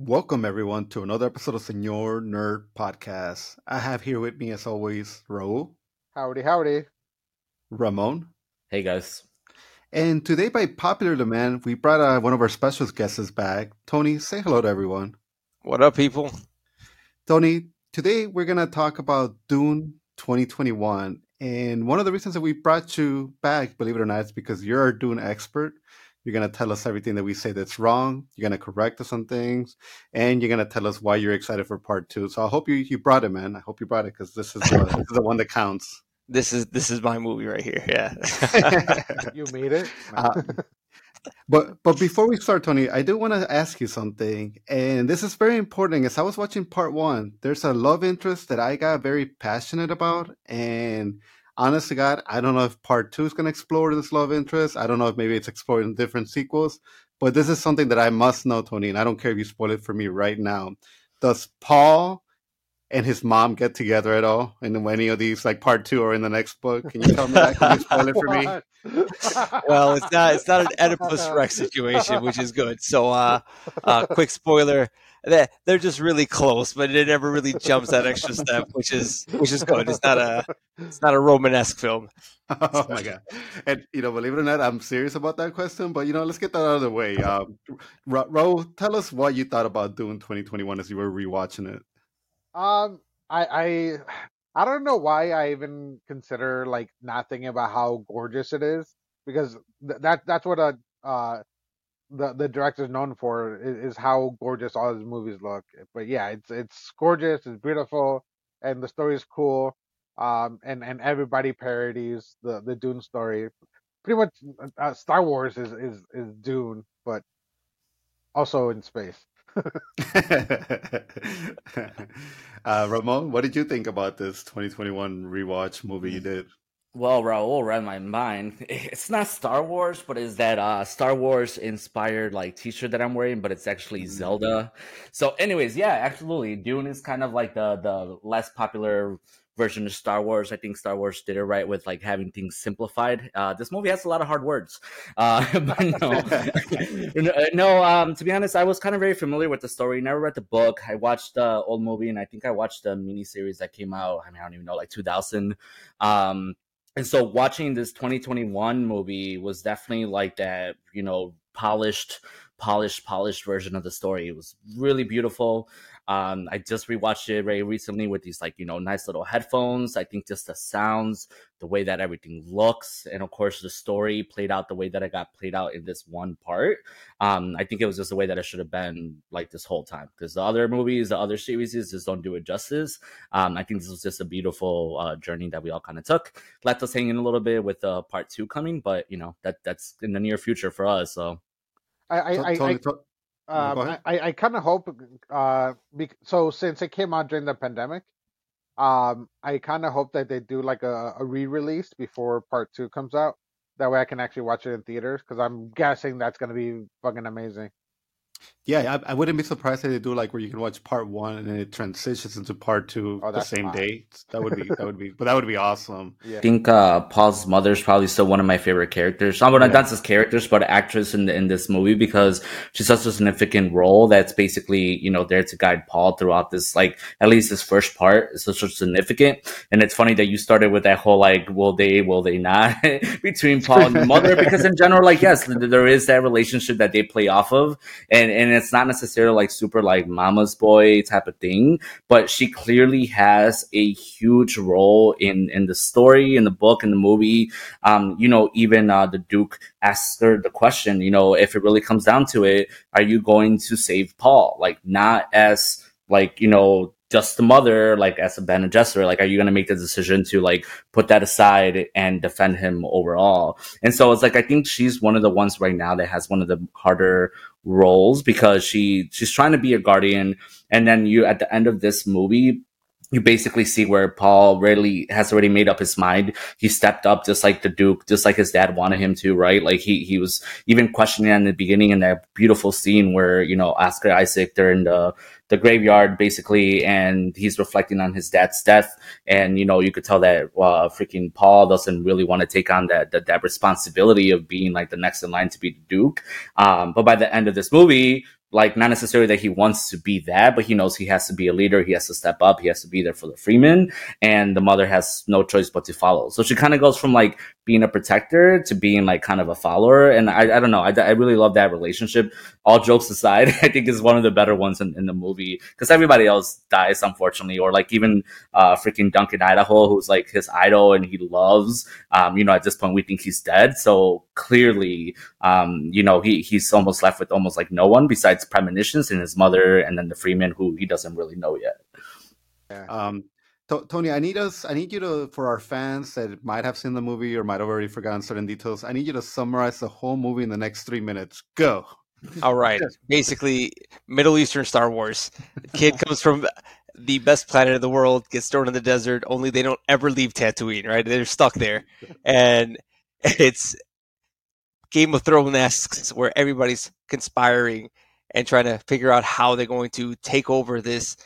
Welcome, everyone, to another episode of Senor Nerd Podcast. I have here with me, as always, Raul, Howdy, howdy. Ramon, Hey guys. and today, by popular demand, we brought uh, one of our special guests back. Tony, say hello to everyone. What up, people? Tony, today we're going to talk about Dune 2021. And one of the reasons that we brought you back, believe it or not, is because you're our Dune expert. You're going to tell us everything that we say that's wrong. You're going to correct us on things. And you're going to tell us why you're excited for part two. So I hope you, you brought it, man. I hope you brought it because this, is the- this is the one that counts. This is this is my movie right here. Yeah. You made it. Uh, But but before we start, Tony, I do want to ask you something, and this is very important. As I was watching part one, there's a love interest that I got very passionate about, and honest to God, I don't know if part two is going to explore this love interest. I don't know if maybe it's explored in different sequels, but this is something that I must know, Tony, and I don't care if you spoil it for me right now. Does Paul and his mom get together at all in any of these, like part two or in the next book? Can you tell me that? Can you spoil it for me? Well, it's not it's not an Oedipus Rex situation, which is good. So, uh, uh quick spoiler: they they're just really close, but it never really jumps that extra step, which is which is good. It's not a it's not a Romanesque film. Oh my god! And you know, believe it or not, I'm serious about that question. But you know, let's get that out of the way. Um, Ro, Ro, tell us what you thought about Dune 2021 as you were rewatching it. Um, I, I, I don't know why I even consider like not thinking about how gorgeous it is because th- that that's what a uh the the director's known for is, is how gorgeous all his movies look. But yeah, it's it's gorgeous, it's beautiful, and the story is cool. Um, and and everybody parodies the the Dune story. Pretty much, uh, Star Wars is is is Dune, but also in space. uh, Ramon, what did you think about this 2021 rewatch movie you did? Well, Raul read my mind. It's not Star Wars, but it's that uh Star Wars inspired like t-shirt that I'm wearing, but it's actually Mm. Zelda. So anyways, yeah, absolutely. Dune is kind of like the the less popular version of Star Wars. I think Star Wars did it right with like having things simplified. Uh this movie has a lot of hard words. Uh but no. no, no, um to be honest, I was kind of very familiar with the story. Never read the book. I watched the old movie and I think I watched the miniseries that came out, I mean, I don't even know, like 2000. Um and so watching this 2021 movie was definitely like that you know polished polished polished version of the story it was really beautiful um i just rewatched it very recently with these like you know nice little headphones. I think just the sounds the way that everything looks and of course the story played out the way that it got played out in this one part. Um i think it was just the way that it should have been like this whole time. Because the other movies the other series just don't do it justice. Um i think this was just a beautiful uh, journey that we all kind of took. Left us hanging a little bit with uh, part two coming, but you know that that's in the near future for us. So. I I, To- I, I Tony, to- No, go Um. I, I, kind of hope, uh, so since it came out during the pandemic, um, I kind of hope that they do like a, a re-release before part two comes out. That way I can actually watch it in theaters because I'm guessing that's gonna be fucking amazing. Yeah, I, I wouldn't be surprised if they do like where you can watch part one and then it transitions into part two Oh, the same fine. day. That would be that would be, but that would be awesome. Yeah. I think uh, Paul's mother is probably still one of my favorite characters. Not, Yeah. not just characters, but actress in the, in this movie because she's such a significant role that's basically you know there to guide Paul throughout this like at least this first part is such significant. And it's funny that you started with that whole like will they will they not between Paul and the mother because in general like yes there is that relationship that they play off of and and it's not necessarily like super like mama's boy type of thing but she clearly has a huge role in in the story in the book in the movie. Um you know even uh the duke asks her the question you know if it really comes down to it are you going to save paul? Like not as like you know just the mother like as a Bene Gesserit like are you going to make the decision to like put that aside and defend him overall? And so it's like i think she's one of the ones right now that has one of the harder roles because she she's trying to be a guardian and then you at the end of this movie you basically see where Paul really has already made up his mind. He stepped up just like the Duke, just like his dad wanted him to, right? Like he he was even questioning in the beginning in that beautiful scene where, you know, Oscar Isaac, they're in the the graveyard basically, and he's reflecting on his dad's death. And, you know, you could tell that uh, freaking Paul doesn't really want to take on that, that, that responsibility of being like the next in line to be the Duke. Um, but by the end of this movie, like not necessarily that he wants to be that, but he knows he has to be a leader. He has to step up. He has to be there for the Fremen, and the mother has no choice but to follow. So she kind of goes from like being a protector to being like kind of a follower. And I, I don't know. I, I really love that relationship. All jokes aside, I think is one of the better ones in, in the movie because everybody else dies unfortunately, or like even uh, freaking Duncan Idaho, who's like his idol and he loves. Um, you know, at this point we think he's dead. So clearly, um, you know, he he's almost left with almost like no one besides premonitions and his mother, and then the Fremen who he doesn't really know yet. Yeah. Um, T- Tony, I need us. I need you to, for our fans that might have seen the movie or might have already forgotten certain details. I need you to summarize the whole movie in the next three minutes. Go. All right. Basically, Middle Eastern Star Wars. Kid comes from the best planet in the world, gets thrown in the desert. Only they don't ever leave Tatooine. Right? They're stuck there, and it's Game of Thrones where everybody's conspiring and trying to figure out how they're going to take over this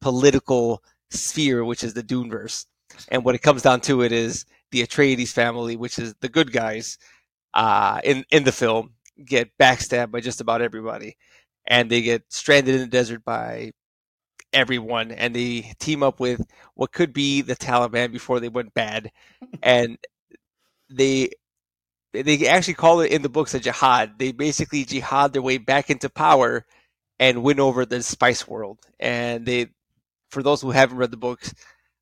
political sphere, which is the Duneverse. And what it comes down to it is the Atreides family, which is the good guys uh, in in the film, get backstabbed by just about everybody, and they get stranded in the desert by everyone, and they team up with what could be the Taliban before they went bad, and they they actually call it in the books a jihad. They basically jihad their way back into power and win over the spice world, and they for those who haven't read the books,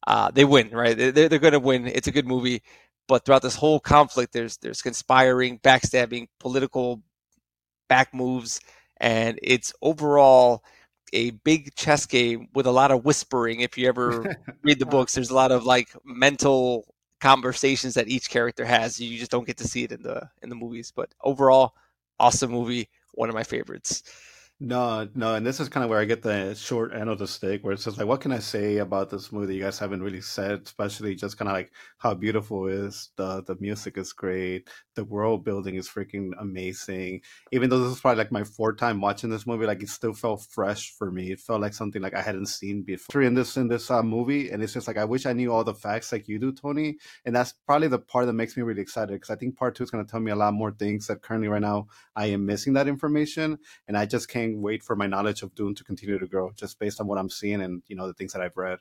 uh, they win, right? They're, they're going to win. It's a good movie. But throughout this whole conflict, there's there's conspiring, backstabbing, political back moves, and it's overall a big chess game with a lot of whispering. If you ever read the books, there's a lot of like mental conversations that each character has. You just don't get to see it in the in the movies. But overall, awesome movie, one of my favorites. No, no, and this is kind of where I get the short end of the stick, where it's just like, what can I say about this movie you guys haven't really said? Especially just kind of like how beautiful it is. The the music is great. The world building is freaking amazing. Even though this is probably like my fourth time watching this movie, like it still felt fresh for me. It felt like something like I hadn't seen before in this in this uh, movie, and it's just like I wish I knew all the facts like you do, Tony. And that's probably the part that makes me really excited because I think part two is going to tell me a lot more things that currently right now I am missing that information, and I just can't wait for my knowledge of Dune to continue to grow, just based on what I'm seeing and you know the things that I've read.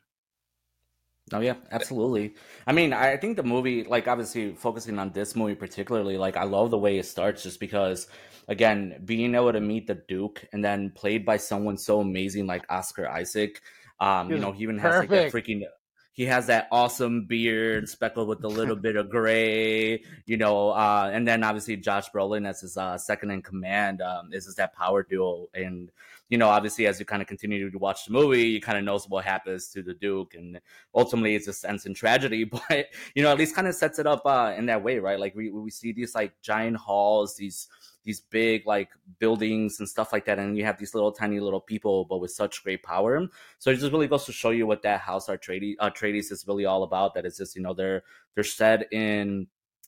Oh yeah, absolutely. I mean, I think the movie, like obviously focusing on this movie particularly, like I love the way it starts, just because, again, being able to meet the Duke and then played by someone so amazing like Oscar Isaac. Um, you know, he even has like that freaking he has that awesome beard speckled with a little bit of gray, you know, uh, and then obviously Josh Brolin as his uh, second in command um, is, is that power duo. And, you know, obviously as you kind of continue to watch the movie, you kind of knows what happens to the Duke and ultimately it's just ends in tragedy, but, you know, at least kind of sets it up uh, in that way, right? Like we, we see these like giant halls, these, these big like buildings and stuff like that, and you have these little tiny little people, but with such great power. So it just really goes to show you what that House Atreides, Atreides is really all about. That it's just you know they're they're set in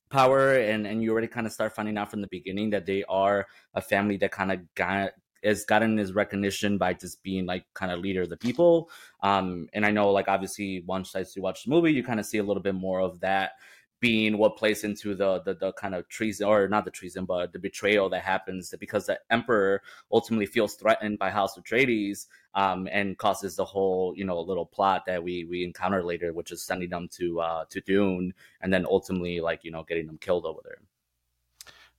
power and and you already kind of start finding out from the beginning that they are a family that kind of got has gotten his recognition by just being like kind of leader of the people. Um and i know like obviously once you watch the movie you kind of see a little bit more of that being what plays into the, the, the kind of treason or not the treason but the betrayal that happens because the emperor ultimately feels threatened by house of atreides um, and causes the whole you know little plot that we we encounter later which is sending them to uh to dune and then ultimately like you know getting them killed over there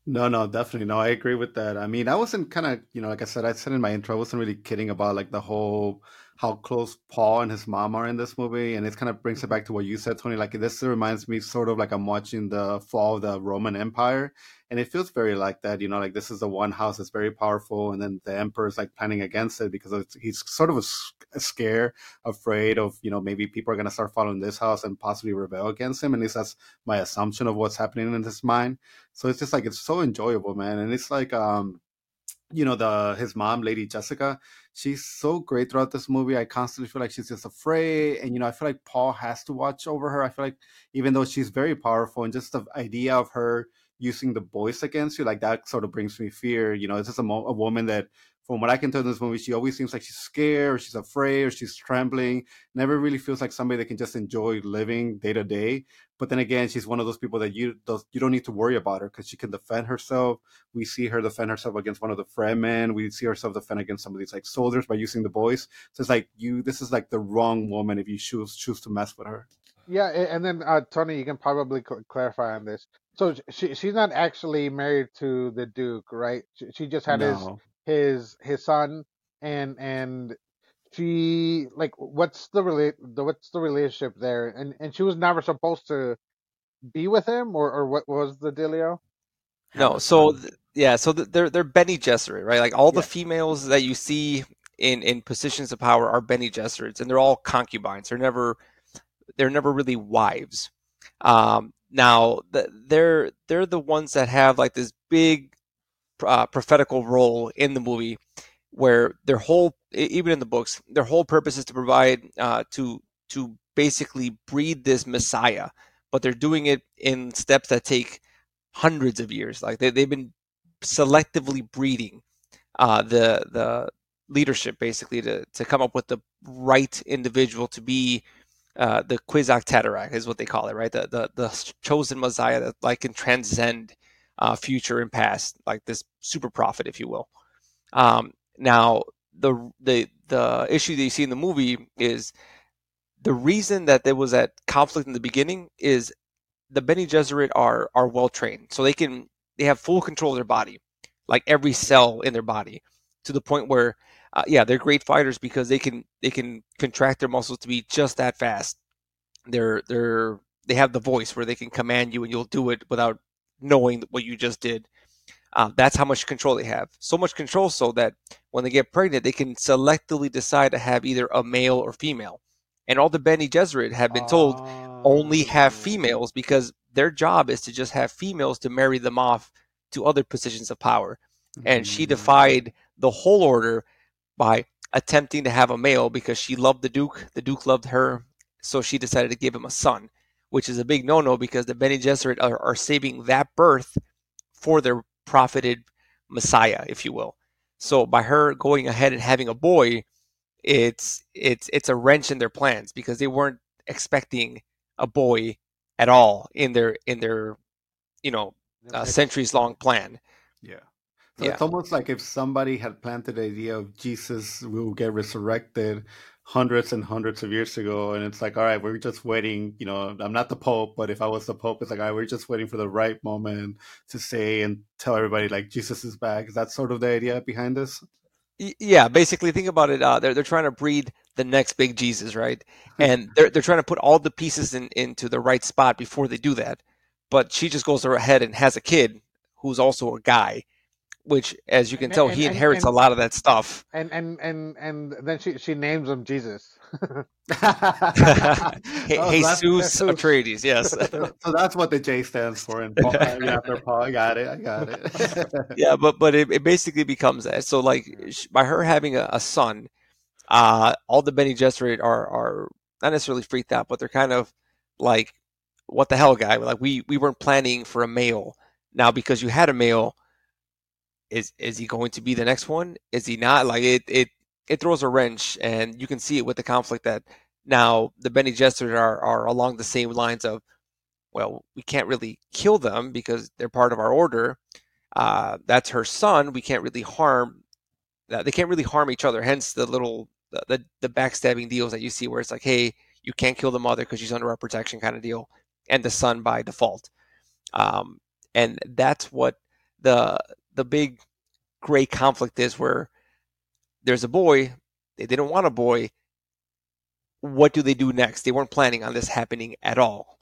no, no, definitely. No, I agree with that. I mean, I wasn't kind of, you know, like I said, I said in my intro, I wasn't really kidding about like the whole how close Paul and his mom are in this movie, and it kind of brings it back to what you said, Tony. Like this reminds me sort of like I'm watching the fall of the Roman Empire, and it feels very like that. You know, like this is the one house that's very powerful, and then the emperor is like planning against it because he's sort of a, a scare, afraid of you know maybe people are gonna start following this house and possibly rebel against him. At least that's my assumption of what's happening in his mind. So it's just like it's so enjoyable, man, and it's like um you know the his mom lady jessica she's so great throughout this movie i constantly feel like she's just afraid and you know i feel like paul has to watch over her i feel like even though she's very powerful and just the idea of her using the voice against you like that sort of brings me fear you know it's just a, mo- a woman that from what I can tell in this movie, she always seems like she's scared, or she's afraid, or she's trembling. Never really feels like somebody that can just enjoy living day to day. But then again, she's one of those people that you does, you don't need to worry about her because she can defend herself. We see her defend herself against one of the Fremen. We see herself defend against some of these like soldiers by using the voice. So it's like you, this is like the wrong woman if you choose choose to mess with her. Yeah, and then uh, Tony, you can probably cl- clarify on this. So she she's not actually married to the Duke, right? She, she just had No. his his his son, and and she like what's the rela- the what's the relationship there? And and she was never supposed to be with him, or or what was the dealio? No, so th- yeah, so th- they're they're Bene Gesserit, right? Like all the females that you see in in positions of power are Bene Gesserits, and they're all concubines. They're never they're never really wives. Um, now the, they're they're the ones that have like this big uh, prophetical role in the movie, where their whole even in the books, their whole purpose is to provide uh, to to basically breed this Messiah, but they're doing it in steps that take hundreds of years. Like they, they've been selectively breeding uh, the the leadership basically to to come up with the right individual to be uh, the Kwisatz Haderach is what they call it, right? The the the chosen Messiah that like can transcend uh, future and past, like this super prophet, if you will. Um, now the the the issue that you see in the movie is the reason that there was that conflict in the beginning is the Bene Gesserit are are well trained, so they can they have full control of their body, like every cell in their body, to the point where, uh, yeah, they're great fighters because they can they can contract their muscles to be just that fast. They're they're they have the voice where they can command you and you'll do it without knowing what you just did. Um, that's how much control they have. So much control so that when they get pregnant, they can selectively decide to have either a male or female. And all the Bene Gesserit have been told only have Oh. females because their job is to just have females to marry them off to other positions of power. And she Mhm. defied the whole order by attempting to have a male because she loved the Duke. The Duke loved her, so she decided to give him a son, which is a big no-no because the Bene Gesserit are, are saving that birth for their profited Messiah, if you will. So by her going ahead and having a boy, it's it's it's a wrench in their plans because they weren't expecting a boy at all in their in their you know uh, centuries long plan. Yeah. So Yeah. it's almost like if somebody had planted the idea of Jesus will get resurrected hundreds and hundreds of years ago, and it's like, all right, we're just waiting. You know, I'm not the Pope, but if I was the Pope, it's like, all right, we're just waiting for the right moment to say and tell everybody like Jesus is back. Is that sort of the idea behind this? Yeah, basically, think about it. Uh, they're they're trying to breed the next big Jesus, right? And they're they're trying to put all the pieces in into the right spot before they do that. But she just goes ahead and has a kid who's also a guy, which, as you can And- tell, and- he and- inherits a lot of that stuff. and and and and then she she names him Jesus. Hey, Oh, Jesus Atreides, yes. so that's what the J stands for in Paul, after Paul. I got it. I got it. yeah, but but it, it basically becomes that. So like by her having a, a son, uh, all the Bene Gesserit are are not necessarily freaked out, but they're kind of like, what the hell, guy? Like we we weren't planning for a male. Now because you had a male, is is he going to be the next one? Is he not? Like it it it throws a wrench, and you can see it with the conflict that now the Bene Gesserit are are along the same lines of, well, we can't really kill them because they're part of our order uh, that's her son. We can't really harm. They can't really harm each other. Hence the little the, the the backstabbing deals that you see where it's like, hey, you can't kill the mother because she's under our protection kind of deal, and the son by default. Um, and that's what the the big gray conflict is where there's a boy, they didn't want a boy. What do they do next? They weren't planning on this happening at all.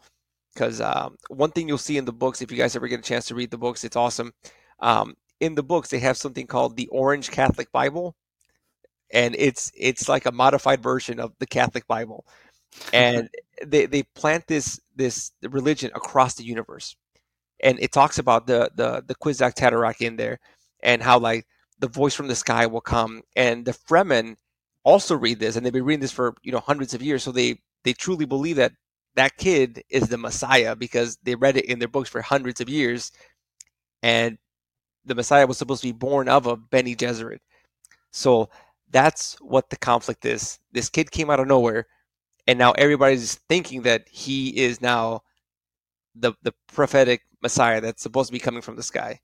Because um, one thing you'll see in the books, if you guys ever get a chance to read the books, it's awesome. Um, in the books, they have something called the Orange Catholic Bible, and it's it's like a modified version of the Catholic Bible, and they, they plant this this religion across the universe, and it talks about the the the Kwisatz Haderach in there, and how like the voice from the sky will come, and the Fremen also read this, and they've been reading this for you know hundreds of years, so they they truly believe that that kid is the Messiah because they read it in their books for hundreds of years, and the Messiah was supposed to be born of a Bene Gesserit. So that's what the conflict is. This kid came out of nowhere, and now everybody's thinking that he is now the the prophetic Messiah that's supposed to be coming from the sky.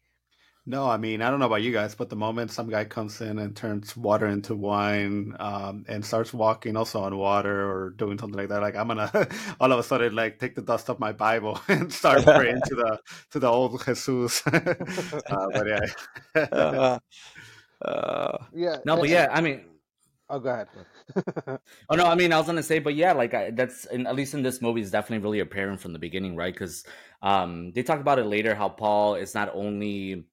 No, I mean, I don't know about you guys, but the moment some guy comes in and turns water into wine um, and starts walking also on water or doing something like that, like I'm gonna all of a sudden like take the dust off my Bible and start praying to the to the old Jesus. uh, but yeah, uh, uh, yeah. No, but yeah, I mean, Oh, go ahead. oh no, I mean, I was gonna say, but yeah, like I, that's in, at least in this movie is definitely really apparent from the beginning, right? Because um, they talk about it later how Paul is not only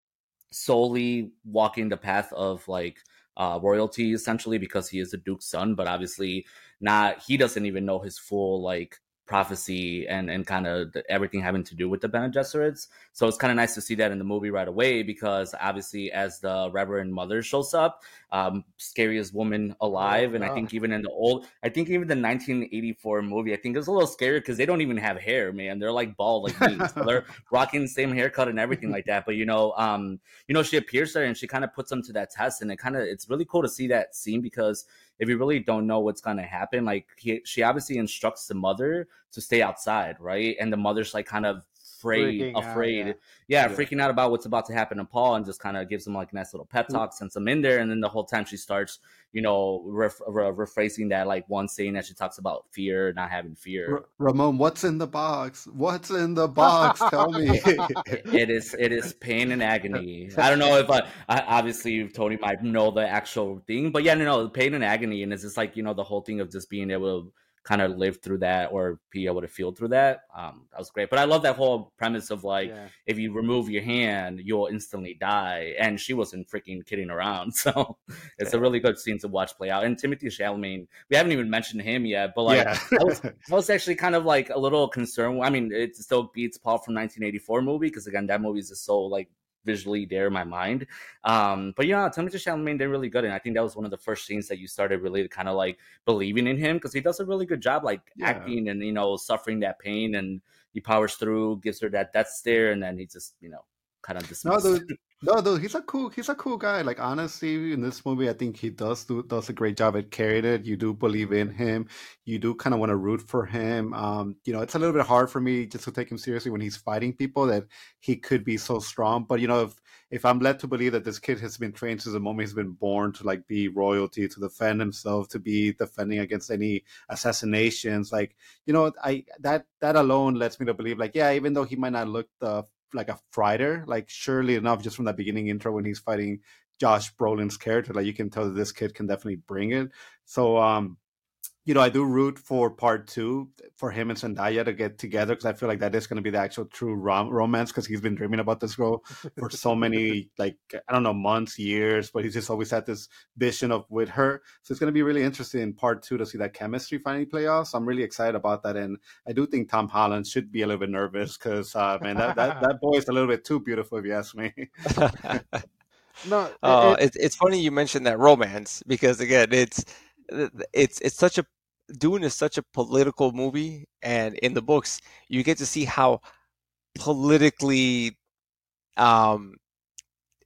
solely walking the path of like uh, royalty essentially because he is the duke's son but obviously not he doesn't even know his full like prophecy and and kind of everything having to do with the Bene Gesserits. So it's kind of nice to see that in the movie right away because obviously as the Reverend Mother shows up, um, scariest woman alive, oh, and I think even in the old, I think even the 1984 movie, I think it's a little scary because they don't even have hair, man. They're like bald like me, so they're rocking the same haircut and everything like that. But you know, um, you know, she appears there and she kind of puts them to that test, and it kind of it's really cool to see that scene because if you really don't know what's going to happen, like he, she obviously instructs the mother to stay outside, right? And the mother's like kind of afraid, freaking afraid, out, yeah. Yeah, yeah. freaking out about what's about to happen to Paul, and just kind of gives him like a nice little pep talk, sends him in there, and then the whole time she starts, you know, ref- re- rephrasing that like one scene that she talks about fear, not having fear. R- Ramon, what's in the box? What's in the box? Tell me. it is it is pain and agony. I don't know if I, I obviously Tony might know the actual thing, but yeah, no, no, pain and agony, and it's just like you know the whole thing of just being able to kind of live through that or be able to feel through that. Um, that was great. But I love that whole premise of like, yeah. if you remove your hand, you'll instantly die. And she wasn't freaking kidding around. So it's yeah. a really good scene to watch play out. And Timothy Chalamet, we haven't even mentioned him yet, but like, yeah. I, was, I, was, actually kind of like a little concerned. I mean, it still beats Paul from 1984 movie because again, that movie is just so like visually there in my mind. Um, but yeah, Timothée Chalamet did really good, and I think that was one of the first scenes that you started really kind of like believing in him because he does a really good job, like yeah. acting and you know suffering that pain, and he powers through, gives her that death stare, and then he just you know kind of dismissed. No, no, he's a cool, he's a cool guy. Like honestly, in this movie, I think he does do does a great job at carrying it. You do believe in him. You do kind of want to root for him. Um, you know, it's a little bit hard for me just to take him seriously when he's fighting people that he could be so strong. But you know, if if I'm led to believe that this kid has been trained since the moment he's been born to like be royalty, to defend himself, to be defending against any assassinations, like you know, I that that alone lets me to believe, like, yeah, even though he might not look the like a fighter. Like surely enough, just from that beginning intro when he's fighting Josh Brolin's character, like you can tell that this kid can definitely bring it. So um, you know, I do root for part two for him and Zendaya to get together because I feel like that is going to be the actual true rom- romance because he's been dreaming about this girl for so many, like, I don't know, months, years, but he's just always had this vision of with her. So it's going to be really interesting in part two to see that chemistry finally play off. So I'm really excited about that. And I do think Tom Holland should be a little bit nervous because, uh, man, that, that, that boy is a little bit too beautiful, if you ask me. no, uh, it, it's funny you mentioned that romance because, again, it's it's it's such a Dune is such a political movie, and in the books, you get to see how politically um,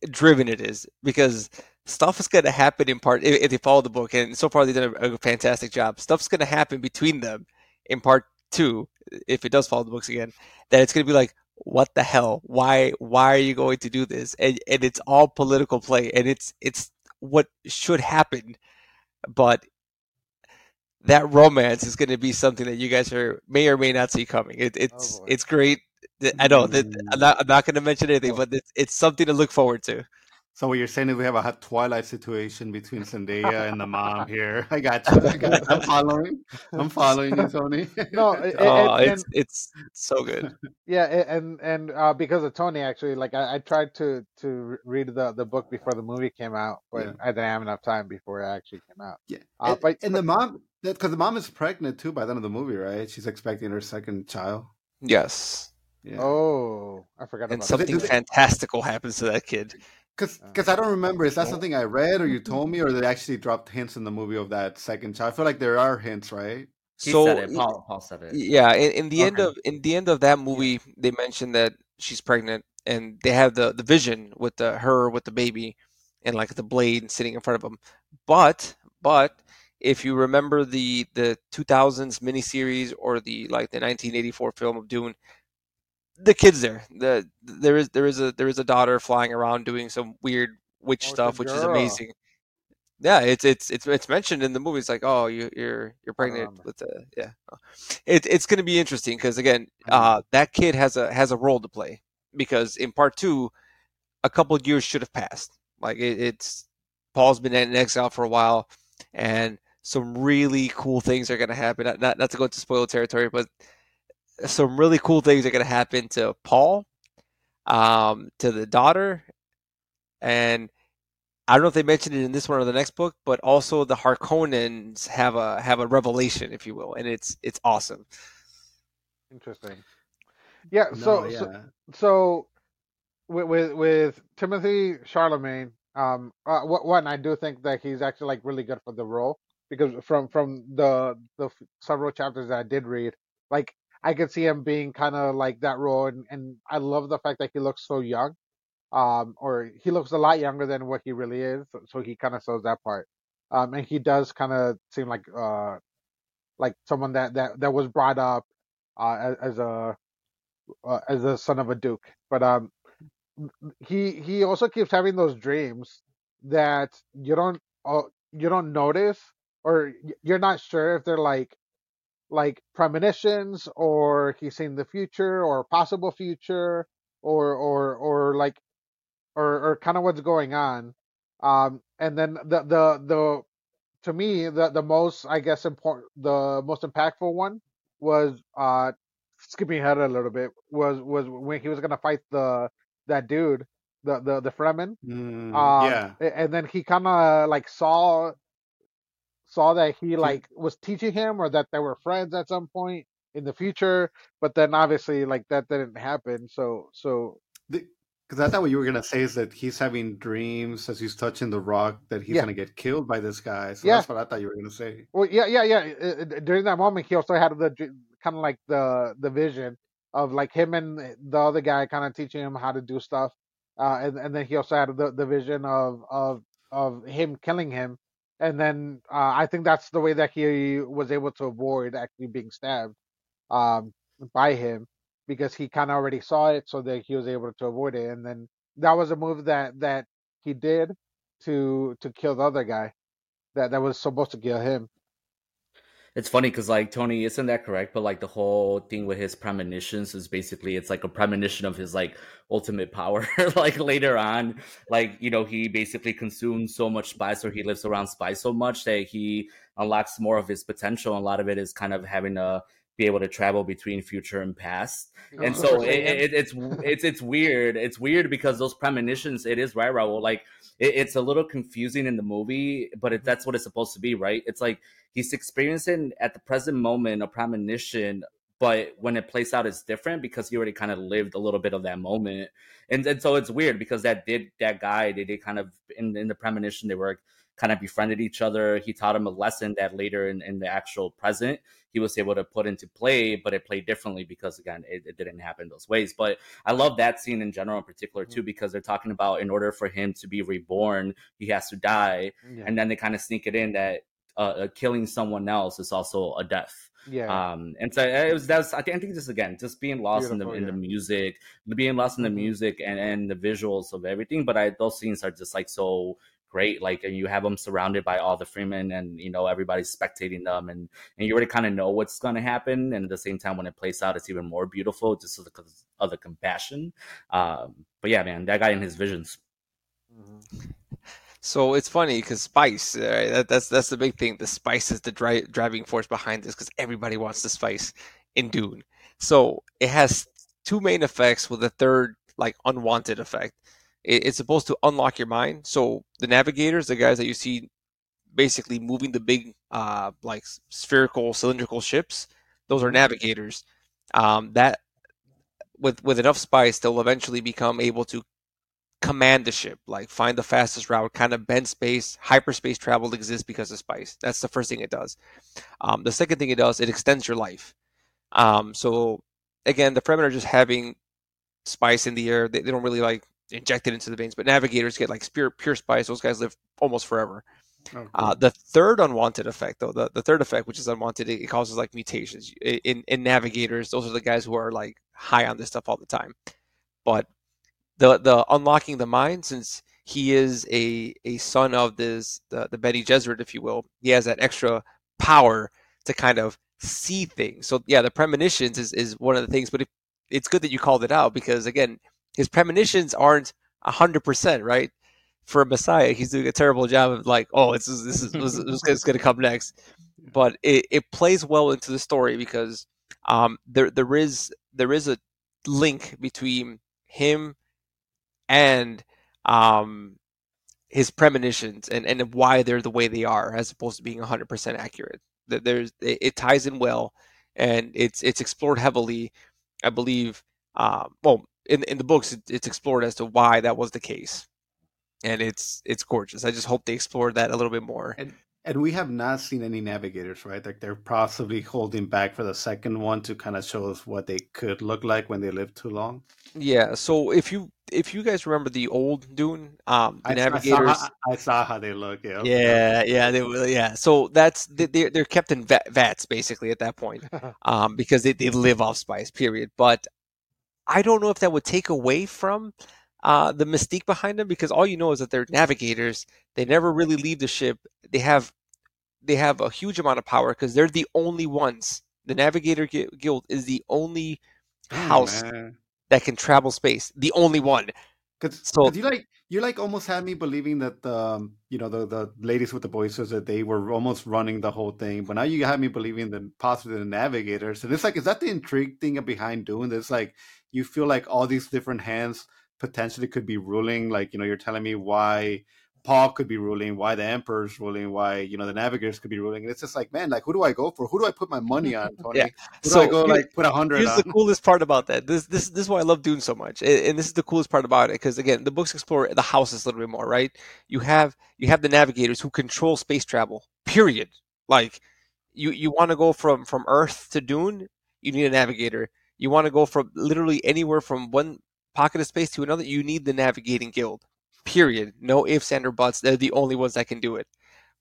driven it is because stuff is going to happen in part if, if, they follow the book, and so far they've done a, a fantastic job. Stuff's going to happen between them in part two if it does follow the books again. That it's going to be like, what the hell? Why? Why are you going to do this? And and it's all political play, and it's it's what should happen, but that romance is going to be something that you guys are may or may not see coming. It, it's oh it's great. I know that I'm not I'm not going to mention anything, but it's it's something to look forward to. So what you're saying is we have a Twilight situation between Zendaya and the mom here. I got you. I got you. I'm following. I'm following you, Tony. no, it, oh, it, it's, it's so good. Yeah, and and uh, because of Tony, actually, like I, I, tried to to read the the book before the movie came out, but yeah. I didn't have enough time before it actually came out. Yeah, uh, and, but, and but, the mom, because the mom is pregnant too by the end of the movie, right? She's expecting her second child. Yes. Yeah. Oh, I forgot. And something that. fantastical happens to that kid. Because because uh, I don't remember. Is that oh. something I read or you mm-hmm. told me, or they actually dropped hints in the movie of that second child? I feel like there are hints, right? He so, said it. Paul, Paul said it. Yeah, in, in the okay. end of in the end of that movie, they mentioned that she's pregnant, and they have the the vision with the her with the baby, and like the blade sitting in front of them. But but if you remember the the 2000s miniseries or the like the 1984 film of Dune, the kids there. The there is there is a there is a daughter flying around doing some weird witch Oh, stuff, which is amazing. Yeah, it's it's it's it's mentioned in the movie. It's like, oh, you, you're you're pregnant remember. with the yeah. It, it's going to be interesting because again, uh, that kid has a has a role to play because in part two, a couple of years should have passed. Like it, it's Paul's been in exile for a while, and some really cool things are going to happen. Not, not not to go into spoiler territory, but some really cool things are going to happen to Paul, um, to the daughter, and I don't know if they mentioned it in this one or the next book, but also the Harkonnens have a have a revelation, if you will, and it's it's awesome. Interesting. Yeah. No, So yeah. so so with with, with Timothy Chalamet, um, uh, wh- one I do think that he's actually like really good for the role because from from the the several chapters that I did read, like I could see him being kind of like that role, and and I love the fact that he looks so young, um, or he looks a lot younger than what he really is, so, so he kind of shows that part, um, and he does kind of seem like uh like someone that that that was brought up uh as, as a uh, as a son of a duke. But um, he he also keeps having those dreams that you don't uh, you don't notice or you're not sure if they're like like premonitions or he's seeing the future or possible future or or or like or or kind of what's going on. Um, and then the the the to me the the most I guess important the most impactful one was uh skipping ahead a little bit was was when he was gonna fight the that dude the the the Fremen Mm, um yeah. and then he kind of like saw saw that he like was teaching him or that they were friends at some point in the future but then obviously like that didn't happen so so Because I thought what you were gonna say is that he's having dreams as he's touching the rock that he's Yeah. gonna get killed by this guy. So Yeah. that's what I thought you were gonna say. Well, yeah, yeah, yeah. uh, uh, During that moment, he also had the kind of like the the vision of like him and the other guy kind of teaching him how to do stuff, uh, and and then he also had the the vision of of of him killing him, and then uh, I think that's the way that he was able to avoid actually being stabbed, um, by him because he kind of already saw it, so that he was able to avoid it, and then that was a move that that he did to to kill the other guy that that was supposed to kill him. It's funny because like Tony, isn't that correct? But like the whole thing with his premonitions is basically it's like a premonition of his like ultimate power. like later on, like you know, he basically consumes so much spice or he lives around spice so much that he unlocks more of his potential. And a lot of it is kind of having to be able to travel between future and past. And so it, it, it's it's it's weird. It's weird because those premonitions. It is right, Raul. Like it, it's a little confusing in the movie, but it, that's what it's supposed to be, right? It's like he's experiencing at the present moment a premonition but when it plays out it's different because he already kind of lived a little bit of that moment and, and so it's weird because that did that guy they did kind of in, in the premonition they were kind of befriended each other he taught him a lesson that later in, in the actual present he was able to put into play but it played differently because again it, it didn't happen those ways but i love that scene in general in particular too because they're talking about in order for him to be reborn he has to die Yeah. and then they kind of sneak it in that uh, uh, killing someone else is also a death. yeah. Um, and so it was that's I think I think just again just being lost in the Beautiful, in the music, being lost in the Mhm. music and and the visuals of everything. But I those scenes are just like so great. Like and you have them surrounded by all the Fremen, and you know everybody's spectating them, and and you already kind of know what's going to happen. And at the same time, when it plays out, it's even more beautiful just because of the compassion. Um, but yeah, man, that guy and his visions. So it's funny because spice, uh, that, that's that's the big thing. The spice is the dri- driving force behind this because everybody wants the spice in Dune. So it has two main effects with a third like unwanted effect. It, it's supposed to unlock your mind. So the navigators, the guys that you see basically moving the big uh like spherical cylindrical ships, those are navigators. Um, that with with enough spice, they'll eventually become able to command the ship, like find the fastest route, kind of bend space. Hyperspace travel exists because of spice. That's the first thing it does. Um, the second thing it does, it extends your life. Um, so again, the Fremen are just having spice in the air. They, they don't really like injected into the veins. But navigators get like pure pure spice. Those guys live almost forever. Oh, Uh, the third unwanted effect, though, the, the third effect, which is unwanted, it, it causes like mutations. In in navigators, those are the guys who are like high on this stuff all the time. But the the unlocking the mind, since he is a a son of this the the Bene Gesserit, if you will, he has that extra power to kind of see things. So yeah, the premonitions is is one of the things. But it, it's good that you called it out because again, his premonitions aren't hundred percent right for a Messiah, he's doing a terrible job of like, oh, this is this is this is, going to come next. But it, it plays well into the story because um, there there is there is a link between him and um, his premonitions and, and why they're the way they are, as opposed to being 100% accurate. That there's it, it ties in well, and it's it's explored heavily. I believe. Um, well, in in the books, it, it's explored as to why that was the case and it's it's gorgeous. I just hope they explore that a little bit more. And and we have not seen any navigators, right? Like they're possibly holding back for the second one to kind of show us what they could look like when they live too long. Yeah. So if you if you guys remember the old Dune, um, the I, I, saw, navigators. how- I saw how they look. Yeah. Yeah, yeah, they will. Yeah, so that's they they're, they're kept in vats basically at that point, um, because they, they live off spice. Period. But I don't know if that would take away from uh, the mystique behind them because all you know is that they're navigators. They never really leave the ship. They have they have a huge amount of power because they're the only ones. The Navigator Guild is the only house that can travel space. The only one. Because So- you like you like almost had me believing that um you know the the ladies with the voices that they were almost running the whole thing, but now you have me believing that possibly the navigators. And it's like, is that the intrigue thing behind doing this? Like, you feel like all these different hands potentially could be ruling. Like, you know, you're telling me why Paul could be ruling, why the Emperor's ruling, why you know the navigators could be ruling. And it's just like, man, like who do I go for? Who do I put my money on, Tony? Yeah. Who So do I go here- like put a hundred Here's on? the coolest part about that. This this this is why I love Dune so much, and, this is the coolest part about it because again, the books explore the houses a little bit more, right? You have you have the navigators who control space travel. Period. Like you you want to go from from Earth to Dune, you need a navigator. You want to go from literally anywhere from one pocket of space to another, you need the navigating guild. Period. No ifs and or buts. They're the only ones that can do it.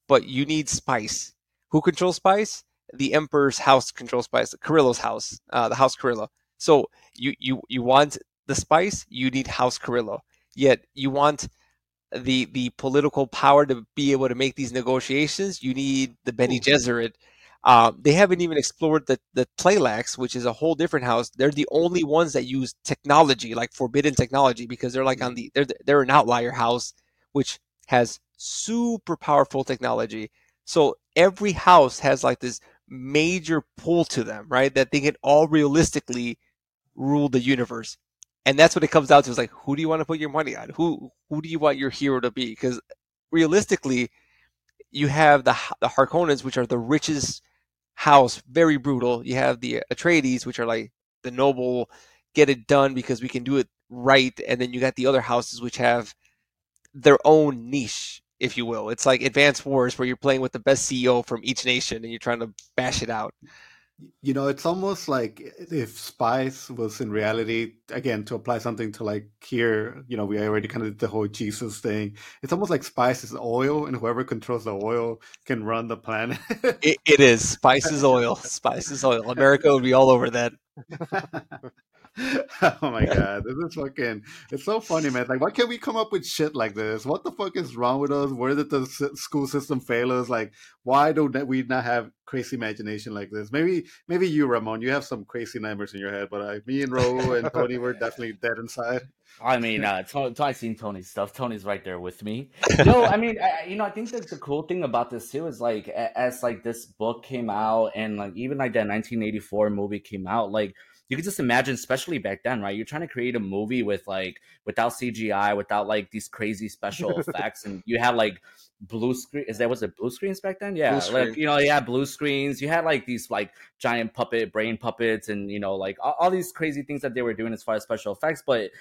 But you need spice. Who controls spice? the emperor's house controls spice, Corrino's house, uh, the house Corrino. So you you you want the spice, you need House Corrino. Yet you want the the political power to be able to make these negotiations. You need the Bene Gesserit. Um, they haven't even explored the the Tleilax, which is a whole different house. They're the only ones that use technology, like forbidden technology, because they're like on the they're they're an outlier house, which has super powerful technology. So every house has like this major pull to them, right? That they can all realistically rule the universe. And that's what it comes down to is like, who do you want to put your money on? Who who do you want your hero to be? Because realistically, you have the the Harkonnens, which are the richest house, very brutal. You have the Atreides, which are like the noble, get it done because we can do it right. And then you got the other houses, which have their own niche, if you will. It's like Advanced Wars, where you're playing with the best CEO from each nation and you're trying to bash it out. You know, it's almost like if Spice was in reality, again, to apply something to like here, you know, we already kind of did the whole Jesus thing. It's almost like Spice is oil, and whoever controls the oil can run the planet. It, it is is oil, spice is oil. America would be all over that. oh my god, this is fucking. It's so funny, man. Like, why can't we come up with shit like this? What the fuck is wrong with us? Where did the school system fail us? Like, why don't we not have crazy imagination like this? Maybe, maybe you, Ramon, you have some crazy numbers in your head, but uh, me and Ro and Tony were definitely dead inside. I mean, uh, to- I've seen Tony's stuff. Tony's right there with me. No, I mean, I, you know, I think that the cool thing about this too is like, as like this book came out, and like even like that 1984 movie came out, like you could just imagine, especially back then, right? You're trying to create a movie with like without CGI, without like these crazy special effects, and you had like blue screen. Is that was it blue screens back then? Yeah, like you know, you had blue screens. You had like these like giant puppet brain puppets, and you know, like all, all these crazy things that they were doing as far as special effects, but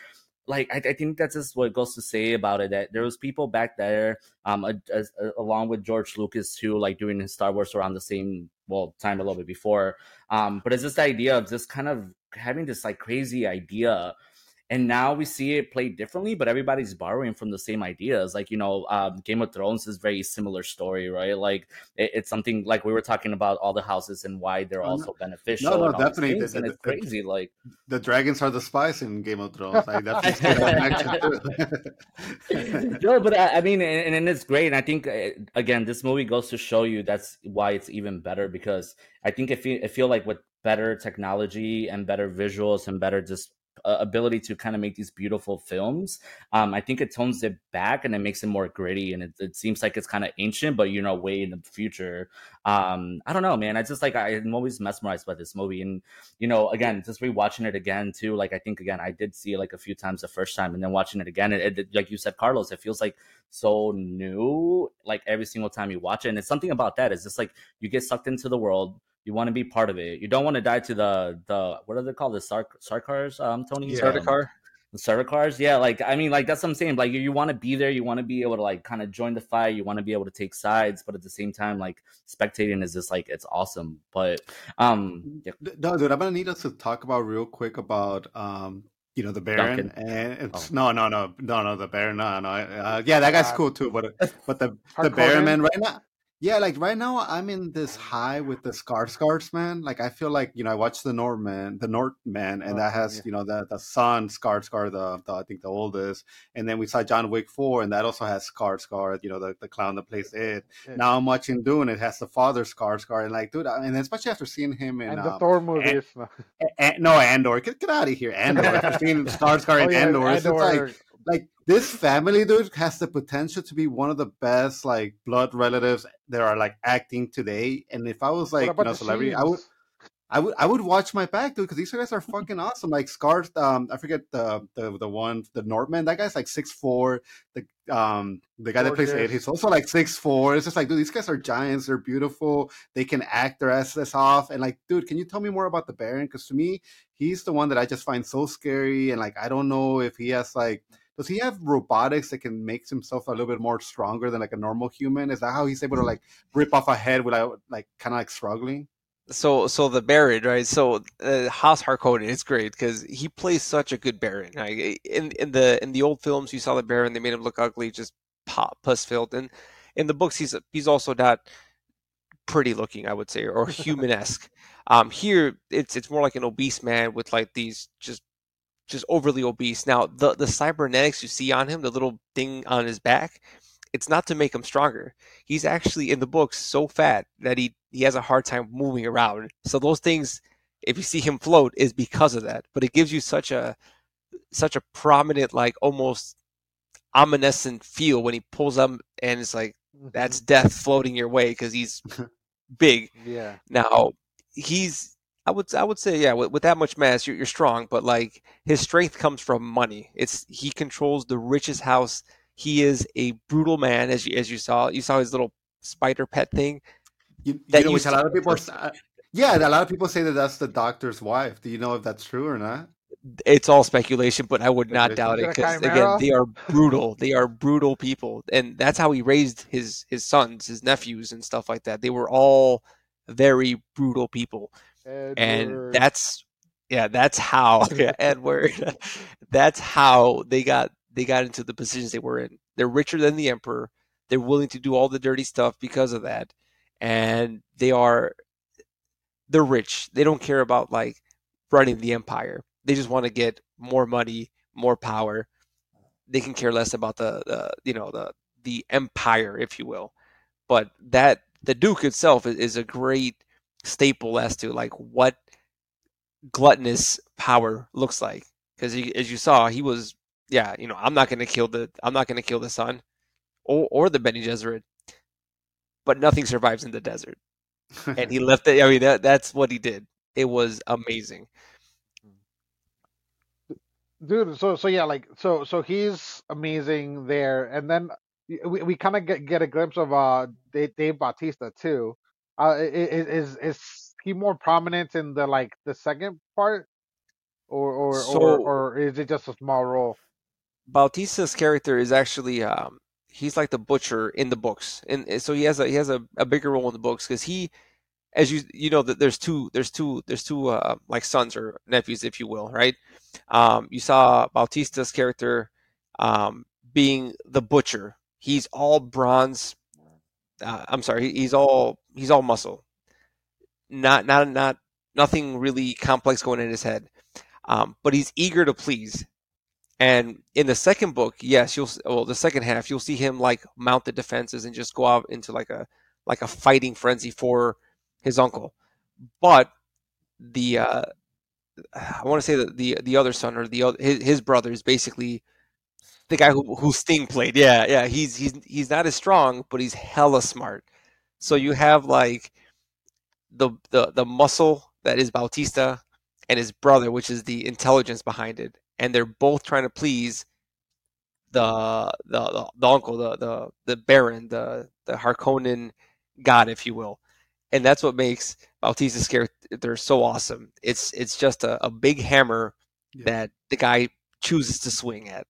like I, I think that's just what goes to say about it that there was people back there um a, a- along with george lucas too like doing his star wars around the same well time a little bit before um but it's this idea of just kind of having this like crazy idea and now we see it played differently but everybody's borrowing from the same ideas like you know um, game of thrones is very similar story right like it, it's something like we were talking about all the houses and why they're Oh, also no. beneficial No, no, all definitely. things, The- and the- it's the- crazy like The dragons are the spies in Game of Thrones. I definitely see that connection too. no, but I, I mean, and, and it's great. And I think uh, again, this movie goes to show you that's why it's even better because I think if you I feel like with better technology and better visuals and better just uh, ability to kind of make these beautiful films, um, I think it tones it back and it makes it more gritty. And it, it seems like it's kind of ancient, but you know, way in the future. Um, I don't know, man. I just like I'm always mesmerized by this movie, and you know, again, just rewatching it again too. Like I think again, I did see it like a few times the first time, and then watching it again, it, it like you said, Carlos, it feels like so new. Like every single time you watch it, and it's something about that. It's just like you get sucked into the world. You want to be part of it. You don't want to die to the the what are they called? The Sark Sarkars, um, Tony. Yeah. Sardaukar? the server cars yeah like i mean like that's what i'm saying like you, you want to be there you want to be able to like kind of join the fight you want to be able to take sides but at the same time like spectating is just like it's awesome but um yeah, no, dude, I'm gonna need us to talk about real quick about um, you know, the Baron Duncan. and it's Oh. no, no, no, no, no, the Baron, no, no, uh, yeah, that guy's cool too, but but the the Baron man right now. Yeah, like right now I'm in this high with the Skarsgårds, man. Like I feel like you know I watched the Norman, the Northman, and Oh, that has yeah. you know the the son Scar the, the I think the oldest, and then we saw John Wick four, and that also has Skarsgård, you know the, the clown that plays it. Yeah. Now I'm watching Dune, it has the father Skarsgård, and like dude, I- and especially after seeing him in and the um, Thor movies. A- A- no Andor, get, get out of here, Andor. After seeing Skarsgård in Oh, yeah, Andor, it's just like Andor. Like this family dude has the potential to be one of the best like blood relatives that are like acting today and if i was like you know celebrity i would I would I would watch my back, dude, because these guys are fucking awesome. Like Scars, um, I forget the the the one, the Northman. That guy's like six four. The um the guy that plays Gorgeous. he's also like six four. It's just like, dude, these guys are giants. They're beautiful. They can act their asses off. And like, dude, can you tell me more about the Baron? Because to me, he's the one that I just find so scary. And like, I don't know if he has like. Does he have robotics that can make himself a little bit more stronger than like a normal human? Is that how he's able to like rip off a head without like kind of like struggling? so so the Baron, right? So uh, Haas Harkonnen is great because he plays such a good Baron. Like, in in the in the old films, you saw the Baron; they made him look ugly, just pop pus filled. And in the books, he's he's also not pretty looking, I would say, or human esque. um, here, it's it's more like an obese man with like these just just overly obese. Now, the the cybernetics you see on him, the little thing on his back, it's not to make him stronger. He's actually in the books so fat that he he has a hard time moving around. So those things, if you see him float, is because of that. But it gives you such a such a prominent, like almost omniscient feel when he pulls up and it's like mm-hmm. that's death floating your way because he's big. yeah. Now he's I would I would say yeah with, with that much mass you're, you're strong, but like his strength comes from money. It's he controls the richest house. He is a brutal man, as you as you saw. You saw his little spider pet thing. You, you That know, you which a lot of people are. uh, Yeah, a lot of people say that that's the doctor's wife. Do you know if that's true or not? It's all speculation, but I would not doubt it because again they are brutal. They are brutal people, and that's how he raised his his sons, his nephews, and stuff like that. They were all very brutal people. And that's yeah that's how yeah, edward. That's how they got they got into the positions they were in. They're richer than the emperor. They're willing to do all the dirty stuff because of that. And they are they're rich. They don't care about like running the empire. They just want to get more money more power. They can care less about the, the you know the the empire if you will. But that the duke itself is, is a great staple as to like what gluttonous power looks like. Because as you saw he was yeah you know i'm not going to kill the i'm not going to kill the son or, or the Bene Gesserit but nothing survives in the desert. And he left it i mean that, that's what he did. It was amazing. Dude so so yeah like so so he's amazing there. And then we, we kind of get get a glimpse of uh dave, dave bautista too uh is is he more prominent in the like the second part or or or, So- or is it just a small role bautista's character is actually um he's like the butcher in the books and and so he has a he has a, a bigger role in the books because he as you you know that there's two there's two there's two uh, like sons or nephews, if you will, right? Um, you saw Bautista's character um, being the butcher. He's all bronze. Uh, I'm sorry, he's all he's all muscle. Not not not nothing really complex going in his head, um, but he's eager to please. And in the second book, yes, you'll well the second half you'll see him like mount the defenses and just go out into like a like a fighting frenzy for his uncle. But the uh, I want to say that the the other son or the other, his, his brother is basically the guy who who Sting played. Yeah, yeah. He's he's he's not as strong, but he's hella smart. So you have like the the the muscle that is Bautista and his brother, which is the intelligence behind it, and they're both trying to please the the the, the uncle, the the the Baron, the the Harkonnen god, if you will, and that's what makes Bautista's character so awesome. It's it's just a, a big hammer Yeah. that the guy chooses to swing at.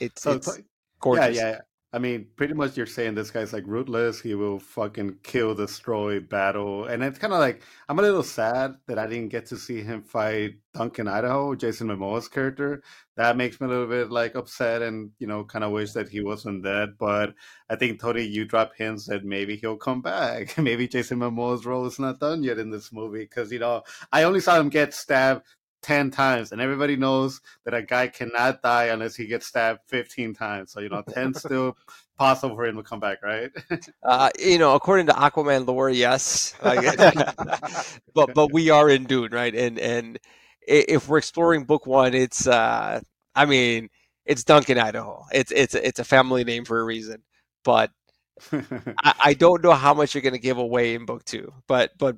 It's, So it's it's like- gorgeous. Yeah, yeah. I mean, pretty much you're saying this guy's like rootless. He will fucking kill, destroy, battle. And it's kind of like, I'm a little sad that I didn't get to see him fight Duncan Idaho, Jason Momoa's character. That makes me a little bit like upset and, you know, kind of wish that he wasn't dead. But I think, Tony, you drop hints that maybe he'll come back. maybe Jason Momoa's role is not done yet in this movie. Because, you know, I only saw him get stabbed 10 times and everybody knows that a guy cannot die unless he gets stabbed 15 times so you know 10 still possible for him to come back right Uh, you know, according to Aquaman lore, yes. But but we are in Dune, right? And and if we're exploring book one, it's uh, I mean, it's Duncan, Idaho. It's it's it's a family name for a reason. But I, I don't know how much you're going to give away in book two. But but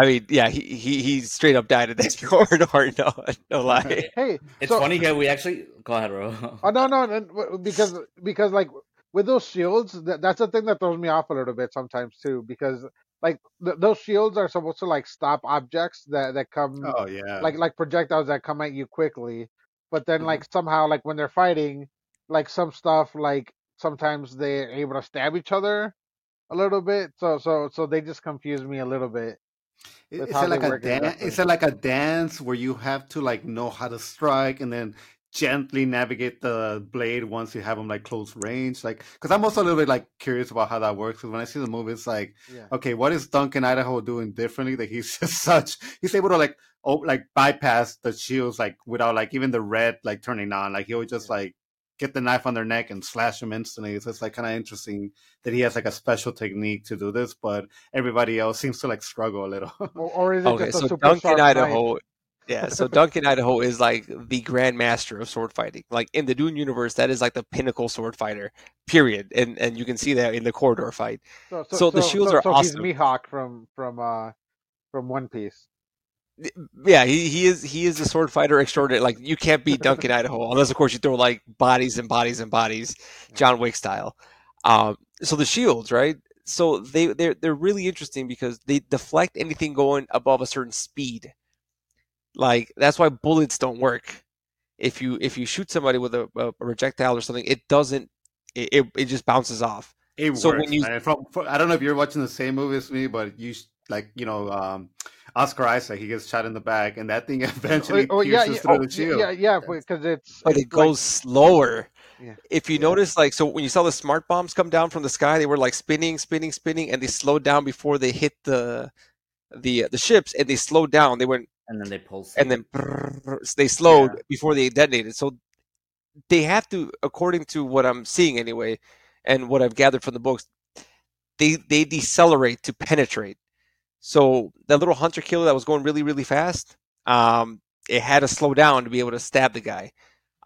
I mean, yeah, he he, he straight up died in that corridor. No no lie. hey, It's so- funny how we actually go ahead, bro. Oh no, no, no, because because like with those shields, that, that's the thing that throws me off a little bit sometimes too. Because like th- those shields are supposed to like stop objects that that come oh yeah like like projectiles that come at you quickly, but then Mhm. like somehow like when they're fighting, like some stuff like sometimes they're able to stab each other a little bit. So so so they just confuse me a little bit. Is it like a dance? Is it like a dance where you have to like know how to strike and then gently navigate the blade once you have them like close range? Like, because I'm also a little bit like curious about how that works. Because when I see the movie, it's like, Yeah. okay, what is Duncan Idaho doing differently? That he's just such he's able to like oh like bypass the shields like without like even the red like turning on. Like he'll just like get the knife on their neck and slash them instantly. So it's like kind of interesting that he has like a special technique to do this, but everybody else seems to like struggle a little. Or, or is it Okay, just a so super Duncan, sharp knife? Idaho. Yeah, so Duncan, Idaho is like the grandmaster of sword fighting. Like in the Dune universe, that is like the pinnacle sword fighter. Period. And and you can see that in the corridor fight. So, So the shields are so awesome. he's Mihawk from from uh from One Piece. Yeah, he, he is he is a sword fighter extraordinary. Like you can't beat Duncan Idaho unless of course you throw like bodies and bodies and bodies, John Wick style. Um, so the shields, right? So they they're they're really interesting because they deflect anything going above a certain speed. Like that's why bullets don't work. If you if you shoot somebody with a, a projectile or something, it doesn't. It, it, it just bounces off. It So works. when you- man. From, I don't know if you're watching the same movie as me, but you like you know um, Oscar Isaac. He gets shot in the back, and that thing eventually Oh, oh, yeah, pierces yeah, through oh, the shield. yeah, yeah, because it's but it's it goes slower. Yeah. If you Yeah. notice, like, so when you saw the smart bombs come down from the sky, they were like spinning, spinning, spinning, and they slowed down before they hit the the the ships, and they slowed down. They went and then they pulse. and then brrrr, they slowed Yeah. before they detonated. So they have to, according to what I'm seeing anyway, and what I've gathered from the books, they they decelerate to penetrate. So that little hunter killer that was going really really fast, um, it had to slow down to be able to stab the guy.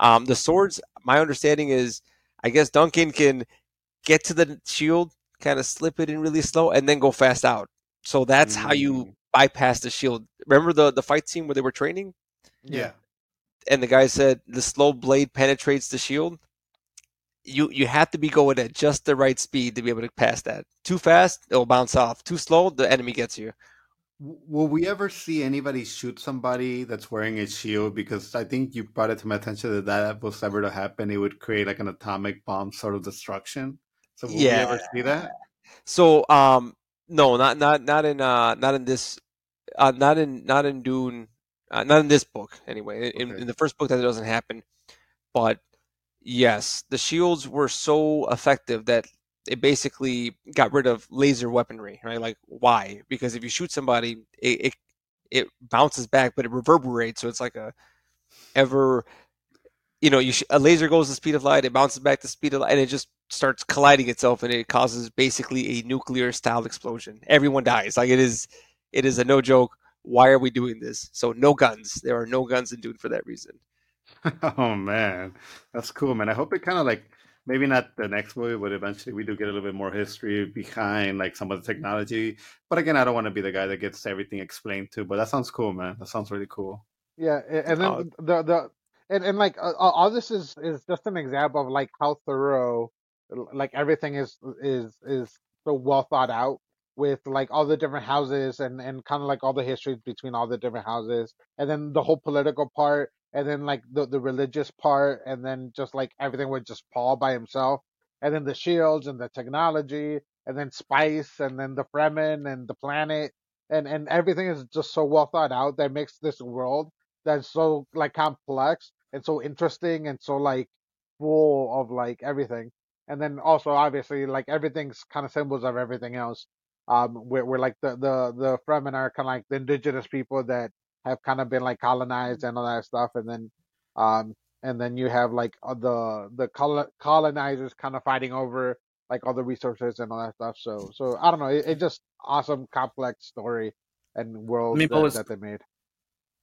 Um, the swords, my understanding is, I guess Duncan can get to the shield, kind of slip it in really slow, and then go fast out. So that's how you Mm. bypass the shield. Remember the the fight scene where they were training, yeah. and the guy said the slow blade penetrates the shield. You you have to be going at just the right speed to be able to pass that. Too fast, it'll bounce off. Too slow, the enemy gets you. Will we ever see anybody shoot somebody that's wearing a shield? Because I think you brought it to my attention that that was ever to happen, it would create like an atomic bomb sort of destruction. So will Yeah. we ever see that? So um No, not not not in uh not in this uh not in not in Dune uh, not in this book anyway. In, Okay. in the first book that doesn't happen. But yes, the shields were so effective that it basically got rid of laser weaponry, right? Like why? Because if you shoot somebody, it it, it bounces back, but it reverberates, so it's like a ever you know, you sh- a laser goes the speed of light, it bounces back the speed of light, and it just starts colliding itself, and it causes basically a nuclear style explosion. Everyone dies. Like it is, it is a no joke. Why are we doing this? So no guns. There are no guns in Dune for that reason. oh man, that's cool, man. I hope it kind of like maybe not the next movie, but eventually we do get a little bit more history behind like some of the technology. But again, I don't want to be the guy that gets everything explained to. But that sounds cool, man. That sounds really cool. Yeah, and then Oh. the the and, and like uh, all this is is just an example of like how thorough like everything is is is so well thought out with like all the different houses and and kind of like all the histories between all the different houses and then the whole political part and then like the the religious part and then just like everything with just Paul by himself and then the shields and the technology and then spice and then the Fremen and the planet and and everything is just so well thought out that makes this world that's so like complex and so interesting and so like full of like everything. And then also obviously like everything's kind of symbols of everything else. Um, where like the the the Fremen are kind of like the indigenous people that have kind of been like colonized and all that stuff, and then um and then you have like uh, the the colo- colonizers kind of fighting over like all the resources and all that stuff. So so I don't know, it, it just awesome complex story and world I mean, that, was- that they made.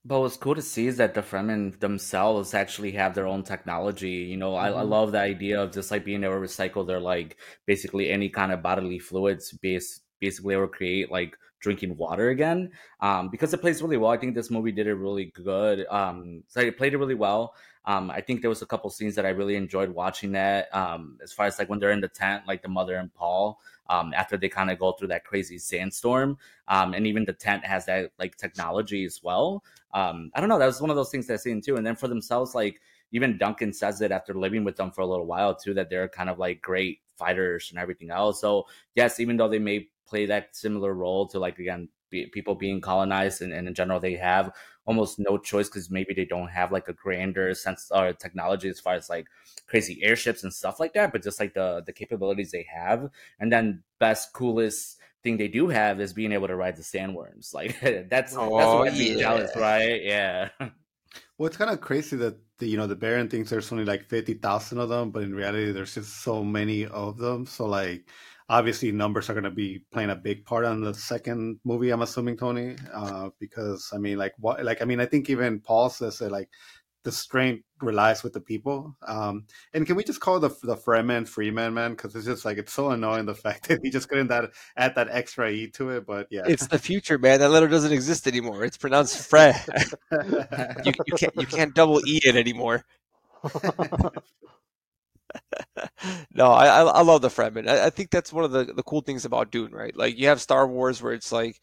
But what's cool to see is that the Fremen themselves actually have their own technology. You know, I, I Mhm. love the idea of just like being able to recycle their like basically any kind of bodily fluids, base basically to create like drinking water again. Um, because it plays really well. I think this movie did it really good. Um, so it played it really well. Um, I think there was a couple scenes that I really enjoyed watching that. Um, as far as like when they're in the tent, like the mother and Paul, um, after they kind of go through that crazy sandstorm. Um, and even the tent has that like technology as well I don't know. That was one of those things that I seen too. And then for themselves, like even Duncan says it after living with them for a little while too, that they're kind of like great fighters and everything else. So yes, even though they may play that similar role to like again be, people being colonized and, and in general they have almost no choice because maybe they don't have like a grander sense or technology as far as like crazy airships and stuff like that, but just like the the capabilities they have, and then best coolest thing they do have is being able to ride the sandworms. Like that's that's Oh, what I'd yeah. jealous, right? Yeah. Well, it's kind of crazy that the, you know the Baron thinks there's only like fifty thousand of them, but in reality, there's just so many of them. So like, obviously, numbers are going to be playing a big part on the second movie. I'm assuming Tony, uh, because I mean, like what, like I mean, I think even Paul says that like the strength relies with the people. Um, and can we just call the the Freeman Freeman man? Because it's just like it's so annoying the fact that he just couldn't that add that extra e to it. But yeah, It's the future, man. That letter doesn't exist anymore. It's pronounced Fre. you, you can't you can't double e it anymore. no, I, I I love the Fremen. I, I think that's one of the, the cool things about Dune, right? Like you have Star Wars where it's like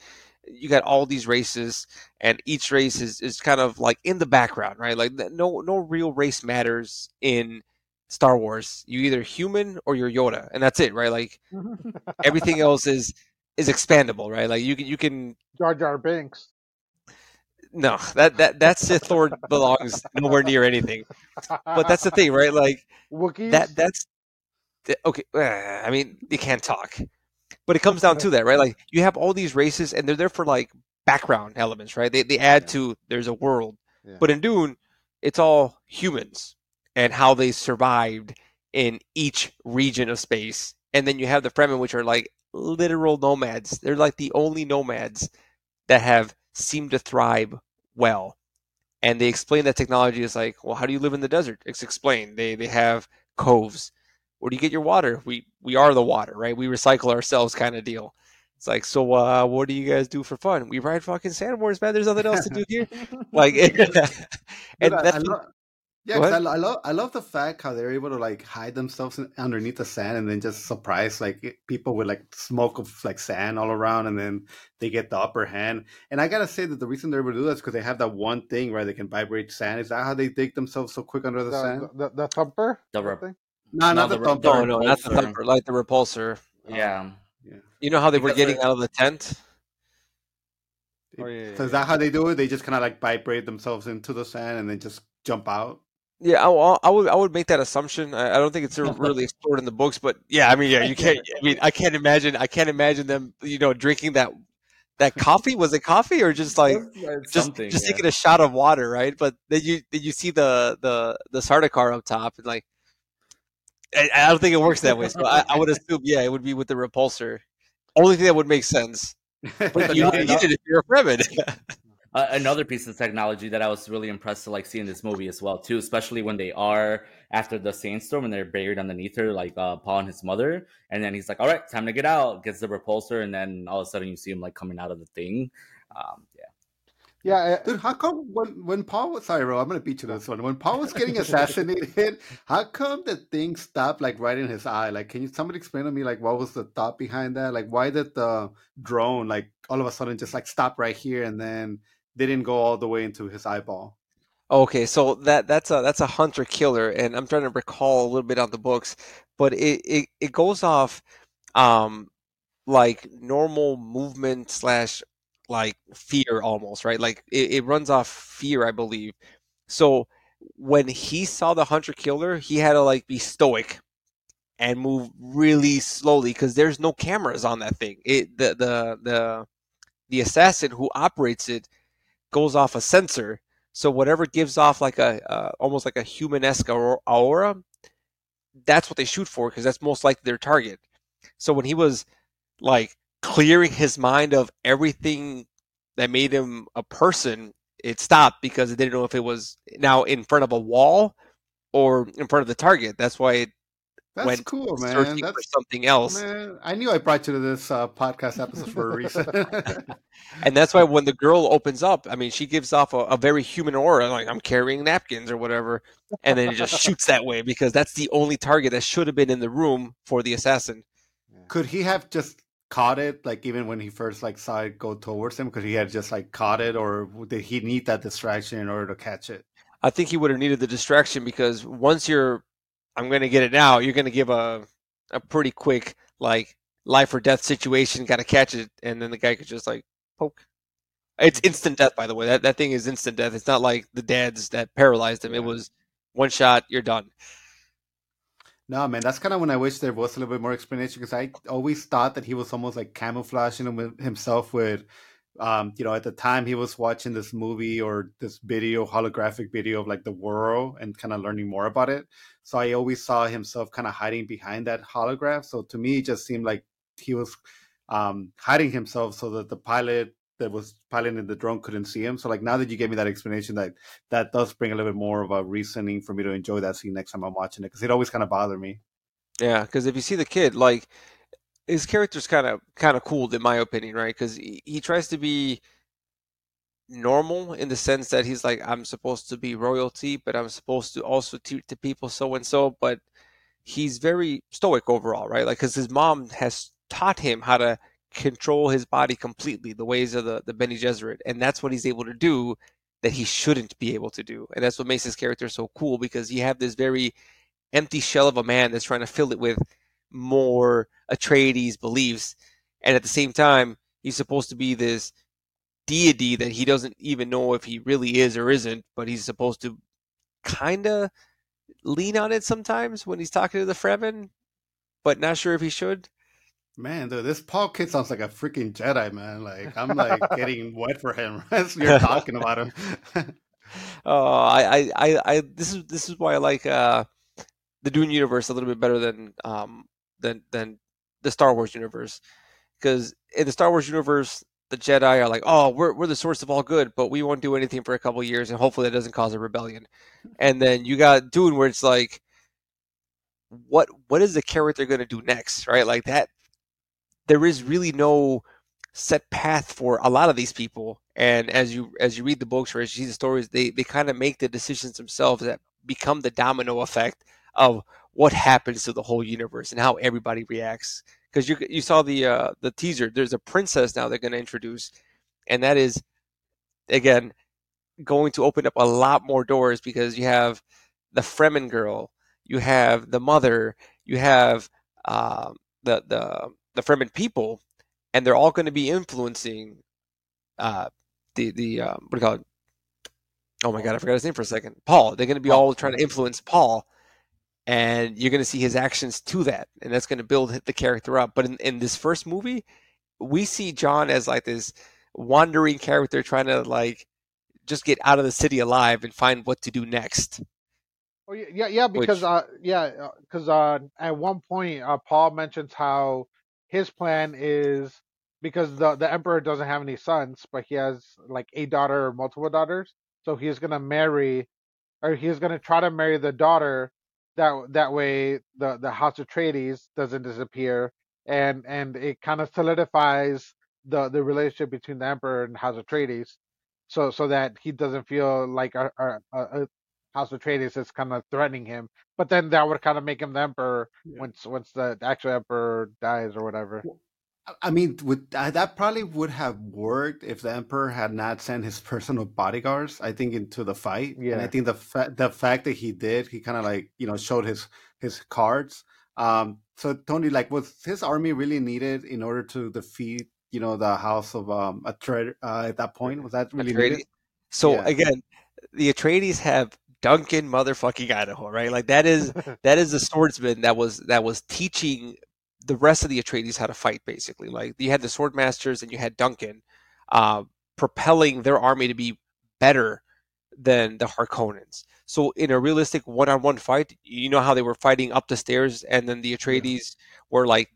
you got all these races and each race is, is kind of like in the background, right? Like no no real race matters in Star Wars. You either human or you're Yoda, and that's it, right? Like everything else is is expandable, right? Like you can you can Jar Jar Binks. No that that that Sith Lord belongs nowhere near anything. But that's the thing, right? Like Wookiees. that that's okay uh, i mean you can't talk but it comes down to that right like you have all these races and they're there for like background elements right they, they add Yeah. to there's a world Yeah. but in dune it's all humans and how they survived in each region of space and then you have the fremen which are like literal nomads they're like the only nomads that have seemed to thrive well. And they explain that technology is like well how do you live in the desert? It's explained. They they have coves. Where do you get your water? We we are the water right? We recycle ourselves kind of deal. It's like so uh what do you guys do for fun? We ride fucking sandboards man. There's nothing else to do here. Like and I- that's I yeah, Go 'cause I, I love I love the fact how they're able to like hide themselves in- underneath the sand and then just surprise like people with like smoke of like sand all around and then they get the upper hand. And I gotta say that the reason they're able to do that is because they have that one thing where they can vibrate sand. Is that how they dig themselves so quick under the, the, sand? the, the, the thumper. The that rep- thing? no, no, not the, the- thumper. no no not the thumper like the repulsor oh. yeah. Yeah. You know how they were getting out of the tent? Oh, yeah, So yeah, is that how they do it? They just kind of like vibrate themselves into the sand and then just jump out. Yeah, I, I would I would make that assumption. I, I don't think it's really explored in the books, but yeah, I mean, yeah, you can't. I mean, I can't imagine. I can't imagine them, you know, drinking that that coffee. Was it coffee or just like just just yeah. taking a shot of water, right? But then you then you see the the the Sardaukar up top, and like, I, I don't think it works that way. So I, I would assume, yeah, it would be with the repulsor. Only thing that would make sense. But you, did it if you're a Fremen. Uh, another piece of technology that I was really impressed to like see in this movie as well too, especially when they are after the sandstorm and they're buried underneath her, like uh, Paul and his mother, and then he's like, "All right, time to get out." Gets the repulsor, and then all of a sudden you see him like coming out of the thing. Um, yeah, yeah. Dude, how come when when Paul was sorry, Ro, I'm gonna beat you to this one. When Paul was getting assassinated, how come the thing stopped like right in his eye? Like, can you somebody explain to me like what was the thought behind that? Like, why did the drone like all of a sudden just like stop right here and then didn't go all the way into his eyeball? Okay, so that that's a that's a hunter killer, and I'm trying to recall a little bit on the books, but it it, it goes off um like normal movement slash like fear almost, right? Like it, it runs off fear, I believe. So when he saw the hunter killer, he had to like be stoic and move really slowly because there's no cameras on that thing. It the the the the assassin who operates it goes off a sensor. So whatever gives off like a uh, almost like a human-esque aura, that's what they shoot for because that's most likely their target. So when he was like clearing his mind of everything that made him a person, it stopped because it didn't know if it was now in front of a wall or in front of the target. That's why it That's went cool, man. searching for That's something else. man. I knew I brought you to this uh, podcast episode for a reason. And that's why when the girl opens up, I mean, she gives off a, a very human aura, like I'm carrying napkins or whatever, and then it just shoots that way because that's the only target that should have been in the room for the assassin. Could he have just caught it, like even when he first like saw it go towards him? Could he have just like caught it, or did he need that distraction in order to catch it? I think he would have needed the distraction because once you're, I'm going to get it now, you're going to give a a pretty quick like life or death situation, got to catch it, and then the guy could just like poke. It's instant death, by the way. That that thing is instant death. It's not like the dads that paralyzed him. It was one shot, you're done. No, man, that's kind of when I wish there was a little bit more explanation because I always thought that he was almost like camouflaging him with himself with, um, you know, at the time he was watching this movie or this video, holographic video of like the world and kind of learning more about it. So I always saw himself kind of hiding behind that holograph. So to me, it just seemed like he was um, hiding himself so that the pilot that was piloting the drone couldn't see him. So like now that you gave me that explanation, that that does bring a little bit more of a reasoning for me to enjoy that scene next time I'm watching it because it always kind of bothered me. Yeah, because if you see the kid, like his character's kind of kind of cool in my opinion, right? Because he, he tries to be normal in the sense that he's like, I'm supposed to be royalty, but I'm supposed to also treat the people so and so. But he's very stoic overall, right? Like, because his mom has taught him how to control his body completely, the ways of the the Bene Gesserit, and that's what he's able to do that he shouldn't be able to do, and that's what makes his character so cool because you have this very empty shell of a man that's trying to fill it with more Atreides beliefs, and at the same time, he's supposed to be this deity that he doesn't even know if he really is or isn't, but he's supposed to kind of lean on it sometimes when he's talking to the Fremen, but not sure if he should. Man, dude, this Paul kid sounds like a freaking Jedi, man. Like I'm like getting wet for him as you're talking about him. Oh, I, I, I, I, this is this is why I like uh, the Dune universe a little bit better than um than than the Star Wars universe, because in the Star Wars universe, the Jedi are like, oh, we're we're the source of all good, but we won't do anything for a couple years, and hopefully that doesn't cause a rebellion. And then you got Dune, where it's like, what what is the character going to do next, right? Like that, there is really no set path for a lot of these people and as you as you read the books or as you see the stories they they kind of make the decisions themselves that become the domino effect of what happens to the whole universe and how everybody reacts because you you saw the uh the teaser there's a princess now they're going to introduce and that is again going to open up a lot more doors because you have the Fremen girl you have the mother you have um the the the Fremen people, and they're all going to be influencing uh, the the um, what do you call it? Oh my god, I forgot his name for a second. Paul. They're going to be all trying to influence Paul, and you're going to see his actions to that, and that's going to build the character up. But in, in this first movie, we see John as like this wandering character trying to like just get out of the city alive and find what to do next. Oh yeah, yeah, yeah because Which- uh, yeah, because uh, at one point, uh, Paul mentions how his plan is because the the emperor doesn't have any sons, but he has like a daughter or multiple daughters, so he's gonna marry, or he's gonna try to marry the daughter. That that way, the the House of Atreides doesn't disappear, and and it kind of solidifies the the relationship between the emperor and House of Atreides, so so that he doesn't feel like a, a, a House Atreides is kind of threatening him. But then that would kind of make him the emperor Yeah. once once the actual emperor dies or whatever. I mean, would uh, that probably would have worked if the emperor had not sent his personal bodyguards? I think into the fight, and I think the fa- the fact that he did, he kind of like you know showed his his cards. Um, so Tony, like, was his army really needed in order to defeat you know the house of um Atreides uh, at that point? Was that really Atreides. needed? So Yeah. again, the Atreides have Duncan motherfucking Idaho, right? Like that is that is the swordsman that was that was teaching the rest of the Atreides had to fight, basically. Like you had the sword masters and you had Duncan, uh, propelling their army to be better than the Harkonnens. So in a realistic one-on-one fight, you know how they were fighting up the stairs, and then the Atreides were like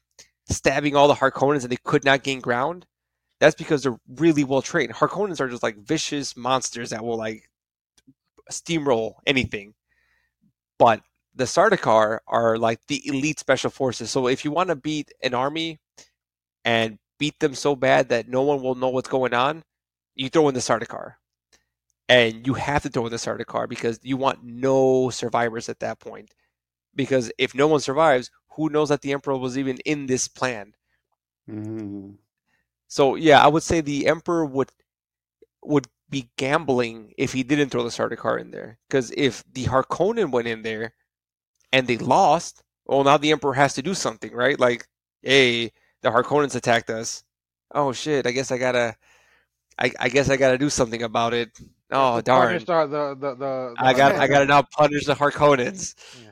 stabbing all the Harkonnens, and they could not gain ground. That's because they're really well trained. Harkonnens are just like vicious monsters that will like steamroll anything. But the Sardaukar are like the elite special forces. So if you want to beat an army and beat them so bad that no one will know what's going on, you throw in the Sardaukar. And you have to throw in the Sardaukar because you want no survivors at that point. Because if no one survives, who knows that the Emperor was even in this plan? Mhm. So yeah, I would say the Emperor would would be gambling if he didn't throw the Sardaukar in there. Because if the Harkonnen went in there and they lost, well now the Emperor has to do something, right? Like, hey, the Harkonnens attacked us. Oh shit, I guess I gotta I, I guess I gotta do something about it. Oh To darn. punish The, the, the, the, I got I gotta now punish the Harkonnens. Yeah.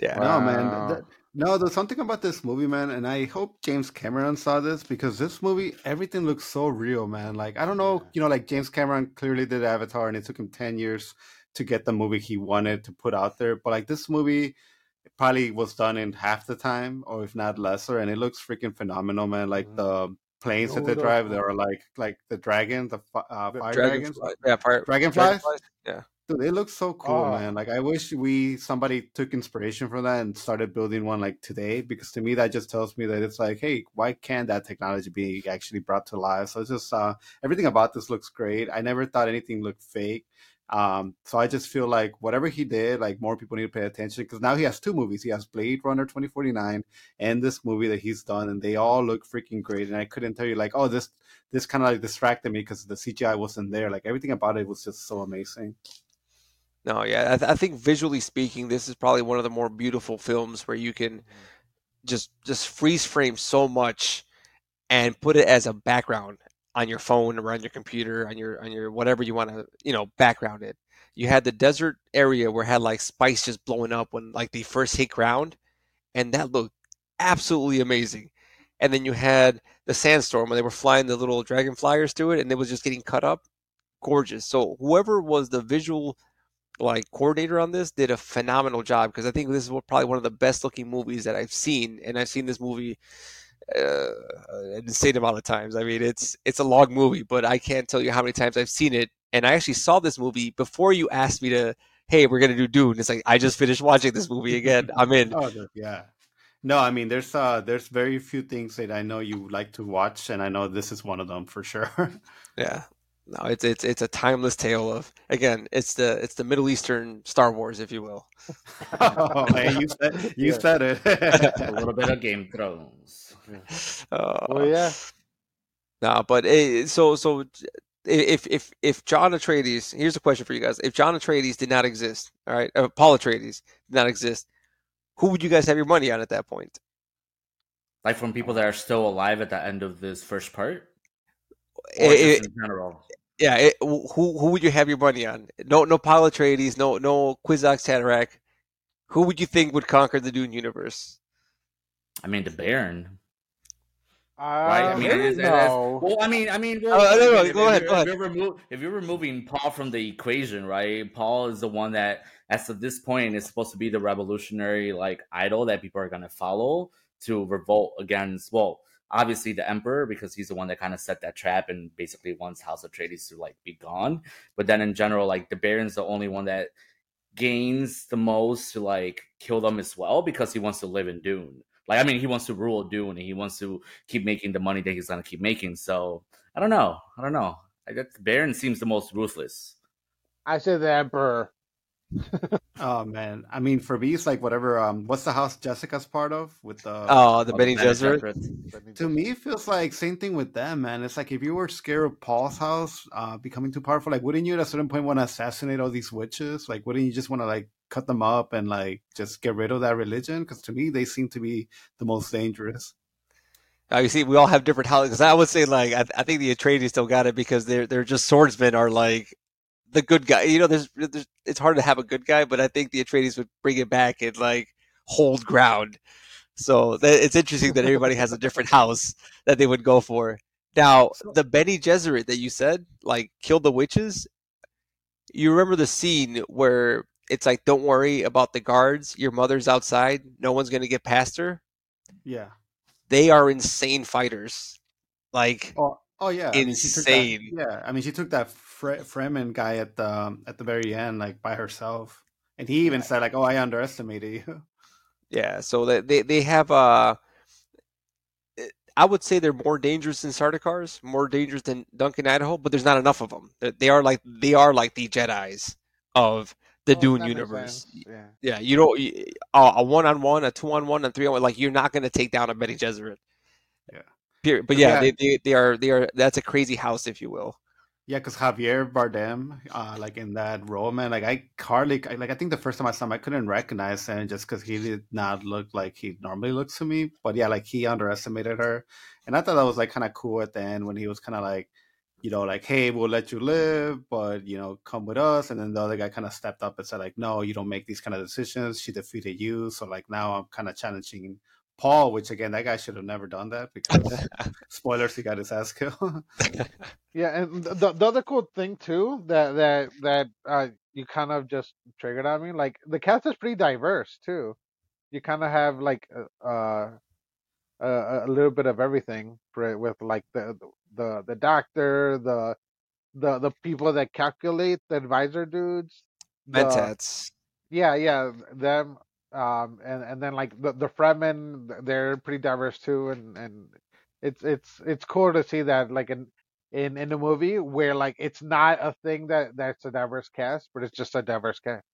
Yeah. No, man. Wow. no, there's something about this movie, man, and I hope James Cameron saw this because this movie, everything looks so real, man. Like I don't know, you know, like James Cameron clearly did Avatar, and it took him ten years to get the movie he wanted to put out there. But like this movie, it probably was done in half the time, or if not lesser, and it looks freaking phenomenal, man. Like Mhm. the planes that they drive, they are like like the dragon the uh, fire dragons. Dragonfly. Yeah, fire, Dragonflies? Yeah. Dude, it looks so cool, Oh. man. Like I wish we somebody took inspiration from that and started building one like today because to me that just tells me that it's like, hey, why can't that technology be actually brought to life? So it's just uh everything about this looks great. I never thought anything looked fake. Um, so I just feel like whatever he did, like more people need to pay attention because now he has two movies. He has Blade Runner 2049 and this movie that he's done, and they all look freaking great. And I couldn't tell you like, oh, this this kind of like distracted me because the CGI wasn't there. Like everything about it was just so amazing. No, yeah, I, th- I think visually speaking, this is probably one of the more beautiful films where you can just just freeze frame so much and put it as a background on your phone or on your computer on your on your whatever you want to you know background it. You had the desert area where had like spice just blowing up when like they first hit ground, and that looked absolutely amazing. And then you had the sandstorm when they were flying the little dragon flyers through it, and it was just getting cut up. Gorgeous. So whoever was the visual like coordinator on this did a phenomenal job because I think this is probably one of the best looking movies that I've seen, and I've seen this movie uh, an insane amount of times. I mean, it's it's a long movie, but I can't tell you how many times I've seen it. And I actually saw this movie before you asked me to. Hey, we're gonna do Dune. It's like I just finished watching this movie again. I'm in. Oh, yeah. No, I mean, there's uh, there's very few things that I know you like to watch, and I know this is one of them for sure. Yeah. No, it's it's it's a timeless tale of again, it's the it's the Middle Eastern Star Wars, if you will. oh, man, you said you Yeah. said it. a little bit of Game of Thrones. Uh, Well, yeah. Nah, but eh, so so if if if John Atreides, here's a question for you guys: If John Atreides did not exist, all right, uh, Paul Atreides did not exist, who would you guys have your money on at that point? Like from people that are still alive at the end of this first part, or It- just in general. yeah, it, who who would you have your money on? No, no Paul Atreides, no, no Kwisatz Haderach. Who would you think would conquer the Dune universe? I mean, the Baron, Uh, right? I uh, mean, it is, no. well, I mean, I mean, Oh, well, no, no, if, go if ahead, you're, go if you're remo- if you're removing Paul from the equation, right? Paul is the one that, as of this point, is supposed to be the revolutionary like idol that people are gonna follow to revolt against. Well, obviously the Emperor because he's the one that kind of set that trap and basically wants House of Atreides to like be gone. But then in general, like the Baron's the only one that gains the most to like kill them as well because he wants to live in Dune. Like I mean, he wants to rule Dune and he wants to keep making the money that he's gonna keep making. So I don't know. I don't know. I guess Baron seems the most ruthless. I say the Emperor. Oh man, I mean for me it's like whatever. Um, what's the house Jessica's part of with the? Oh, the Oh, Benny Bene Gesserit. Gesserit. to me, it feels like same thing with them, man. It's like if you were scared of Paul's house uh, becoming too powerful, like wouldn't you at a certain point want to assassinate all these witches? Like, wouldn't you just want to like cut them up and like just get rid of that religion? Because to me, they seem to be the most dangerous. Uh, you see, we all have different houses. Because I would say, like, I, I think the Atreides still got it because they're they're just swordsmen are like the good guy. You know, there's, there's it's hard to have a good guy, but I think the Atreides would bring it back and like hold ground. So that, it's interesting that everybody has a different house that they would go for. Now, the Bene Gesserit that you said, like, killed the witches. You remember the scene where it's like, "Don't worry about the guards. Your mother's outside. No one's gonna get past her." Yeah. They are insane fighters. Like, Oh, oh yeah. I mean, that- Insane. yeah, I mean, she took that Fre- Fremen guy at the at the very end, like by herself, and he even said like, "Oh, I underestimated you." Yeah, so they they, they have uh I would say they're more dangerous than Sardaukars, more dangerous than Duncan Idaho, but there's not enough of them. They are like they are like the Jedi's of the Oh, Dune universe. Yeah. Yeah, you don't you- uh, a one on one, a two on one, and three on one. Like you're not going to take down a Bene Gesserit. Yeah. Period. But But yeah, yeah. They, they they are they are that's a crazy house, if you will. Yeah, because Javier Bardem, uh, like in that role, man, like I hardly, I- like I think the first time I saw him, I couldn't recognize him just because he did not look like he normally looks to me. But yeah, like he underestimated her, and I thought that was like kind of cool at the end when he was kind of like, you know, like, hey, we'll let you live, but you know, come with us. And then the other guy kind of stepped up and said like, no, you don't make these kind of decisions. She defeated you, so like now I'm kind of challenging Paul, which again, that guy should have never done that because spoilers, he got his ass killed. Yeah, and the the other cool thing too that that that uh you kind of just triggered on me, like the cast is pretty diverse too. You kind of have like uh, uh a little bit of everything for it with like the the the doctor, the the the people that calculate the advisor dudes, the, Mentats. yeah, yeah, them, um, and and then like the the Fremen, they're pretty diverse too, and and it's it's it's cool to see that like in in in a movie where like it's not a thing that that's a diverse cast, but it's just a diverse cast.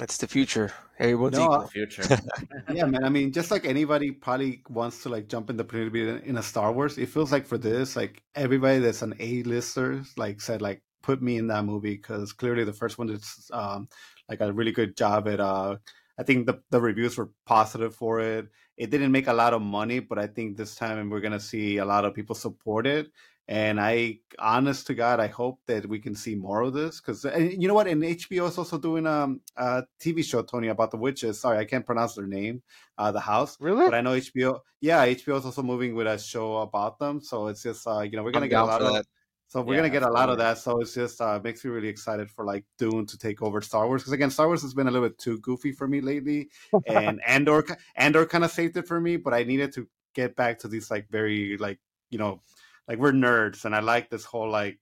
That's the future. Everyone's No, equal. The future. yeah, man. I mean, just like anybody probably wants to like jump in the plane to be in, in a Star Wars, it feels like for this, like everybody that's an A-lister, like said, like put me in that movie because clearly the first one did um like a really good job at uh. I think the the reviews were positive for it. It didn't make a lot of money, but I think this time we're gonna see a lot of people support it. And I, honest to God, I hope that we can see more of this because you know what? And HBO is also doing um, a TV show, Tony, about the witches. Sorry, I can't pronounce their name, uh, the house. Really? But I know HBO. Yeah, HBO is also moving with a show about them. So it's just uh, you know we're gonna I'm get a lot of that. so we're Yeah, gonna get a lot of that. So it's just uh, makes me really excited for like Dune to take over Star Wars because again, Star Wars has been a little bit too goofy for me lately, and Andor Andor kind of saved it for me. But I needed to get back to these like very like you know like we're nerds, and I like this whole like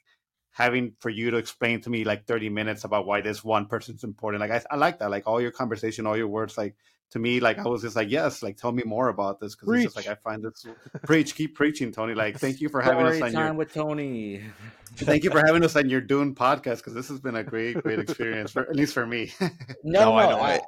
having for you to explain to me like 30 minutes about why this one person's important like I, I like that like all your conversation all your words like to me like i was just like yes like tell me more about this because it's just like i find this preach keep preaching tony like thank you for having us Story on your time with Tony. Thank you for having us on your Dune podcast because this has been a great, great experience, for, at least for me. No, No, I no, know, I- I-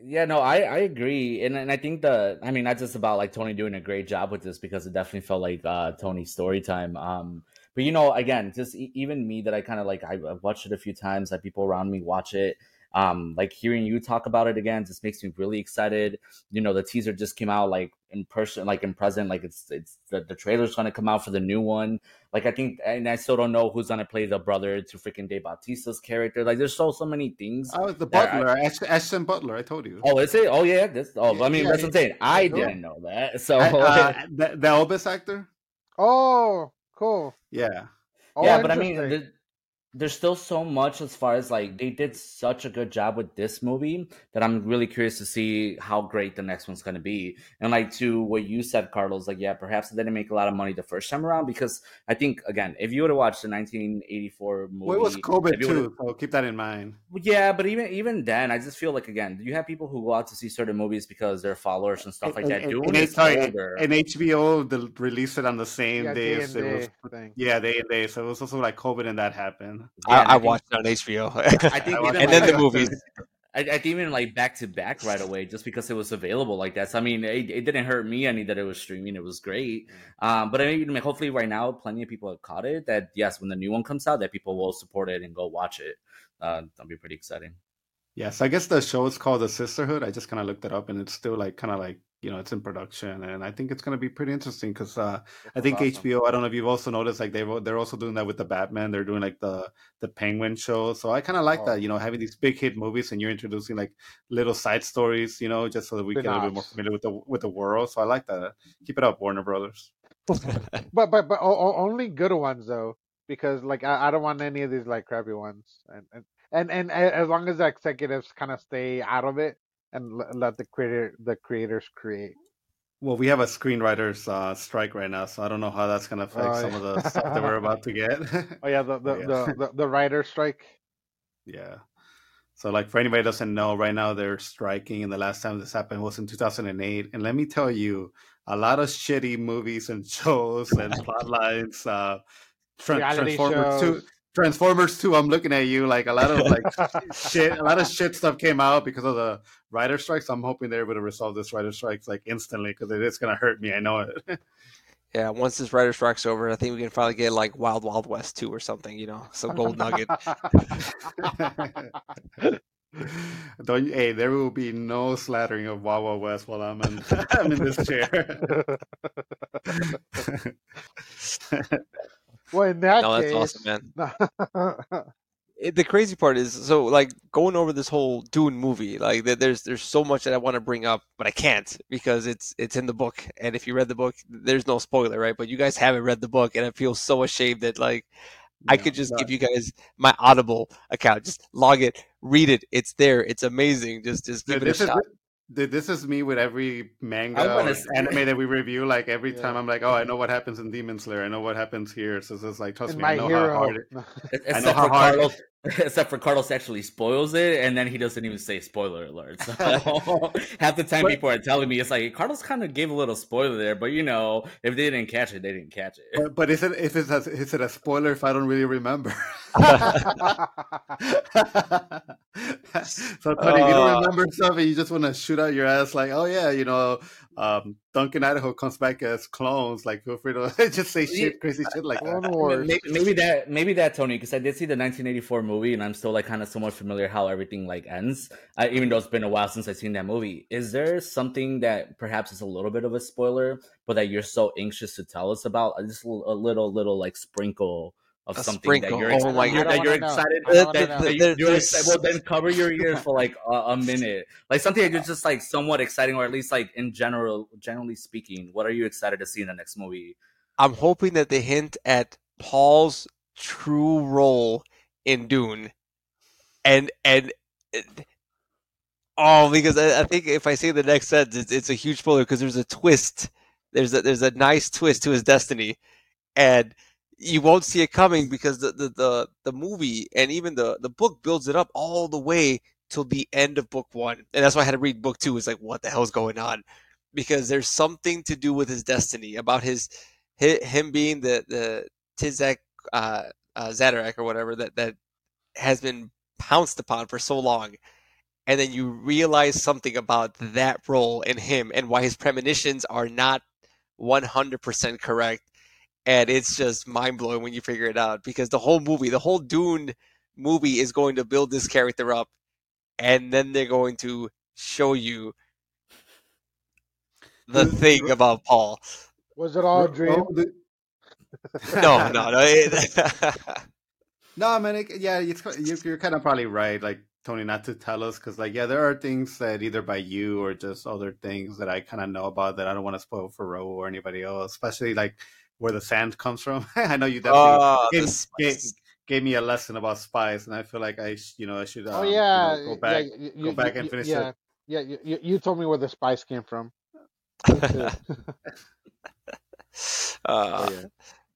yeah, no, I I agree, and and I think the I mean not just about like Tony doing a great job with this because it definitely felt like uh Tony's story time. Um, but you know, again, just e- even me that I kind of like I, I've watched it a few times. Like people around me watch it. Um, like hearing you talk about it again just makes me really excited. You know, the teaser just came out like in person, like in present, like it's it's the, the trailer's gonna come out for the new one. Like I think, and I still don't know who's gonna play the brother to freaking Dave Bautista's character. Like there's so so many things. Oh, the that I- Butler, Ash- Ashton Butler. I told you. Oh, is it? Oh, yeah. This. Oh, I mean, Yeah, that's insane. I'm. I cool. didn't know that. So, I- uh, the, the Elvis actor. oh, cool. Yeah. Oh, yeah, but I mean, interesting. th- there's still so much as far as like they did such a good job with this movie that I'm really curious to see how great the next one's going to be. And like to what you said, Carlos, like yeah, perhaps they didn't make a lot of money the first time around because I think again, if you would have watched the 1984 movie, Well, it was COVID too, so keep that in mind. Yeah, but even even then, I just feel like again, you have people who go out to see certain movies because they're followers and stuff like that. And, Dune and, sorry, and HBO the, released it on the same yeah, day. D as and it was, yeah, day and day. So it was also like COVID and that happened. Yeah, and I, I think- watched it on HBO. I think even, watched and like, then the movies. I, I think even like back to back right away, just because it was available like that. So I mean, it, it didn't hurt me any that it was streaming. It was great. Um, but I mean, hopefully right now, plenty of people have caught it. That yes, when the new one comes out, that people will support it and go watch it. Uh, that'll be pretty exciting. Yes, I guess the show is called The Sisterhood. I just kind of looked it up, and it's still like kind of like you know it's in production, and I think it's going to be pretty interesting because uh, I think Awesome. HBO. I don't know if you've also noticed like they they're also doing that with the Batman. They're doing like the the Penguin show, so I kind of like Oh. that. You know, having these big hit movies and you're introducing like little side stories. You know, just so that we get a little bit more familiar with the with the world. So I like that. Keep it up, Warner Brothers. But but but only good ones though, because like I, I don't want any of these like crappy ones, and and and, and as long as the executives kind of stay out of it and l- let the creator the creators create. Well, we have a screenwriters uh, strike right now, so I don't know how that's going to affect Oh, some of the stuff that we're about to get. Oh yeah, the the, Yeah. the, the the writer strike. Yeah. So, like, for anybody who doesn't know, right now they're striking, and the last time this happened was in 2008. And let me tell you, a lot of shitty movies and shows and plot lines. Uh, Reality Transformers shows. 2. Transformers 2, I'm looking at you like a lot of like shit, a lot of shit stuff came out because of the writer strikes. I'm hoping they're able to resolve this writer strikes like instantly because it is going to hurt me. I know it. Yeah, once this writer strike's over, I think we can finally get like Wild Wild West 2 or something, you know, some gold nugget. Don't hey, there will be no slattering of Wawa West while I'm in I'm in this chair. well, in that No, that's case, awesome, man. It, the crazy part is so like going over this whole Dune movie. Like there's there's so much that I want to bring up, but I can't because it's it's in the book. And if you read the book, there's no spoiler, right? But you guys haven't read the book, and I feel so ashamed that like I could just give you guys my Audible account. Just log it, read it. It's there. It's amazing. Just just give Dude, it a is shot. Dude, this is me with every manga or anime that we review. Like every Yeah. time, I'm like, oh, I know what happens in Demon Slayer. I know what happens here. So it's just like, trust in me, I know hero. how hard. It, I know how hard- Carlos, except for Carlos actually spoils it, and then he doesn't even say spoiler alert. So half the time But- people are telling me it's like Carlos kind of gave a little spoiler there, but you know, if they didn't catch it, they didn't catch it. but, but is it if it's a, is it a spoiler if I don't really remember? so Tony, if you don't Uh. remember something, you just want to shoot out your ass like, oh yeah, you know, um, Duncan Idaho comes back as clones. Like, feel free to just say shit, crazy shit like Clone that. Wars. Maybe, maybe that, maybe that, Tony, because I did see the 1984 movie, and I'm still like kind of somewhat familiar how everything like ends. I, even though it's been a while since I've seen that movie, is there something that perhaps is a little bit of a spoiler, but that you're so anxious to tell us about? Just a little, little like sprinkle of A something sprinkle. that you're, Oh excited, my God. that you're I don't wanna excited. know. That- that you- There- you're excited- well, then cover your ears for like a, a minute, like something that's just like somewhat exciting, or at least like in general, generally speaking, what are you excited to see in the next movie? I'm hoping that they hint at Paul's true role in Dune, and and oh, because I, I think if I say the next sentence, it's, it's a huge spoiler because there's a twist. There's a there's a nice twist to his destiny, and you won't see it coming because the the the, the movie and even the the book builds it up all the way till the end of book one, and that's why I had to read book two. It's like what the hell's going on? Because there's something to do with his destiny about his hi- him being the the Tizak uh, uh, Zadarak or whatever that that has been pounced upon for so long, and then you realize something about that role in him and why his premonitions are not 100% correct, and it's just mind blowing when you figure it out because the whole movie, the whole Dune movie, is going to build this character up. and then they're going to show you the thing about Paul. Was it all a dream? No, no, no. it- No, I mean, it, yeah, it's, you, you're kind of probably right, like Tony, not to tell us because, like, yeah, there are things that either by you or just other things that I kind of know about that I don't want to spoil for Ro or anybody else, especially like where the sand comes from. I know you definitely Oh, gave, gave, gave me a lesson about spice, and I feel like I, you know, I should, um, oh you yeah, know, go back. yeah, you, go back you- and finish yeah, it. Yeah, you, you, you told me where the spice came from. uh, Oh, yeah.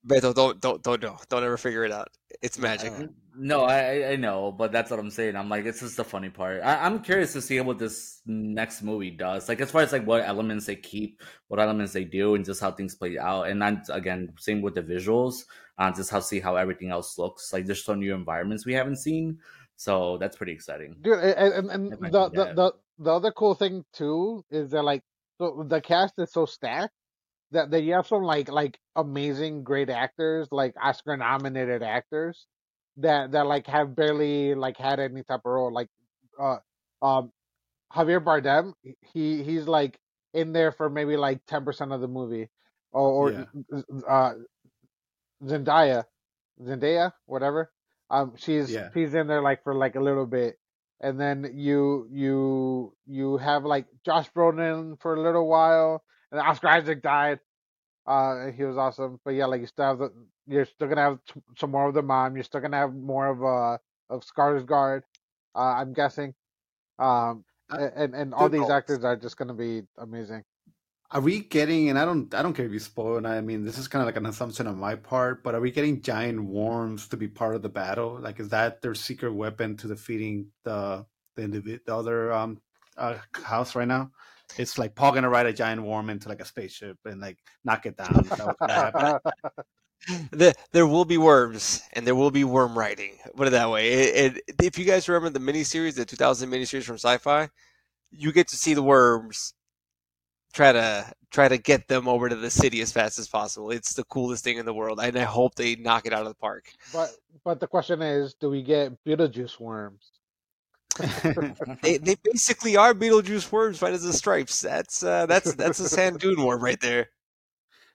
Beto, don't don't don't know. Don't ever figure it out. It's magic. Uh, No, I I- I know, but that's what I'm saying. I'm like, this is the funny part. I, I'm curious to see what this next movie does. Like, as far as like what elements they keep, what elements they do, and just how things play out. And then again, same with the visuals, uh, just how see how everything else looks. Like, there's some new environments we haven't seen, so that's pretty exciting. dude and, and, and the, the, the the other cool thing too is that like so the cast is so stacked that, that you have some like like amazing great actors like oscar nominated actors that that like have barely like had any type of role like uh um javier bardem he he's like in there for maybe like 10% of the movie or, or Yeah. uh zendaya zendaya whatever um she's Yeah. she's in there like for like a little bit and then you you you have like Josh Brolin for a little while, and Oscar Isaac died. Uh, he was awesome, but yeah, like you still have the you're still gonna have t- some more of the mom. You're still gonna have more of uh of Skarsgård. Uh, I'm guessing. Um, Uh, and and all these actors are just gonna be amazing. Are we getting? And I don't, I don't care if you spoil. And I mean, this is kind of like an assumption on my part. But are we getting giant worms to be part of the battle? Like, is that their secret weapon to defeating the the, the other um uh, house right now? It's like Paul gonna ride a giant worm into like a spaceship and like knock it down. Is that what's gonna happen? The, there will be worms and there will be worm riding. Put it that way. It, it, if you guys remember the miniseries, the 2000 miniseries from Sci-Fi, you get to see the worms try to try to get them over to the city as fast as possible. It's the coolest thing in the world, and I hope they knock it out of the park. but but the question is, do we get Beetlejuice worms? They, they basically are Beetlejuice worms, right as the stripes. That's uh, that's that's a sand dune worm right there.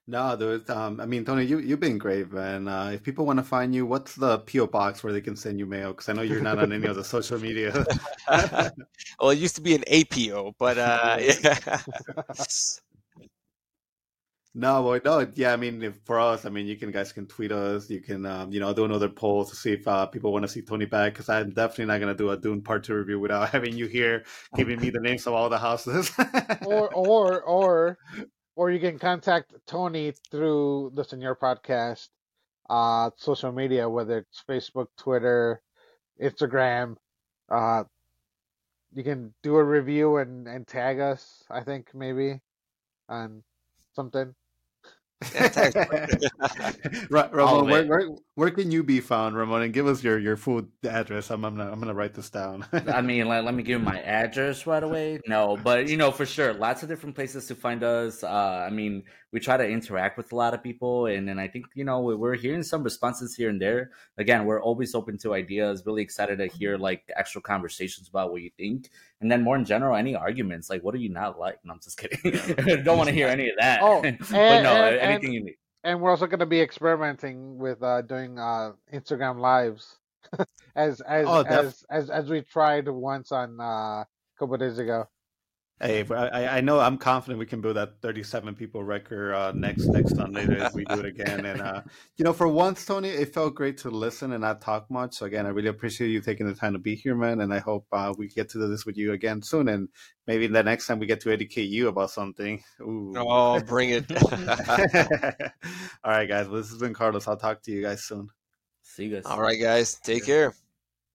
no, dude. Um, I mean, Tony, you you've been great, man. Uh, if people want to find you, what's the PO box where they can send you mail? Because I know you're not on any of the social media. well, it used to be an APO, but uh, yeah. No, boy, no, yeah. I mean, if, for us, I mean, you can guys can tweet us. You can, um, you know, do another poll to see if uh, people want to see Tony back. Because I'm definitely not gonna do a Dune Part Two review without having you here, giving me the names of all the houses. or or or or you can contact Tony through the Senor Podcast, uh, social media, whether it's Facebook, Twitter, Instagram. Uh, you can do a review and and tag us. I think maybe on something. Yeah, thanks. Ra- All Ramon, where, where where can you be found, Ramon? And give us your your full address. I'm I'm gonna I'm gonna write this down. I mean, let, let me give my address right away. No, but you know, for sure, lots of different places to find us. Uh, I mean, we try to interact with a lot of people, and then I think you know we- we're hearing some responses here and there. Again, we're always open to ideas. Really excited to hear like actual conversations about what you think, and then more in general, any arguments. Like, what do you not like? No, I'm just kidding. Don't want to hear any of that. Oh, but and- no, and- anything you need. And we're also going to be experimenting with uh, doing uh, Instagram lives, as as, Oh, as as as we tried once on uh, a couple days ago. Hey, I, I know I'm confident we can build that 37 people record uh, next next Sunday if we do it again. And uh, you know, for once, Tony, it felt great to listen and not talk much. So again, I really appreciate you taking the time to be here, man. And I hope uh, we get to do this with you again soon. And maybe the next time we get to educate you about something. Ooh. Oh, bring it. All right, guys. Well, this has been Carlos. I'll talk to you guys soon. See you guys. All right, guys. Take care.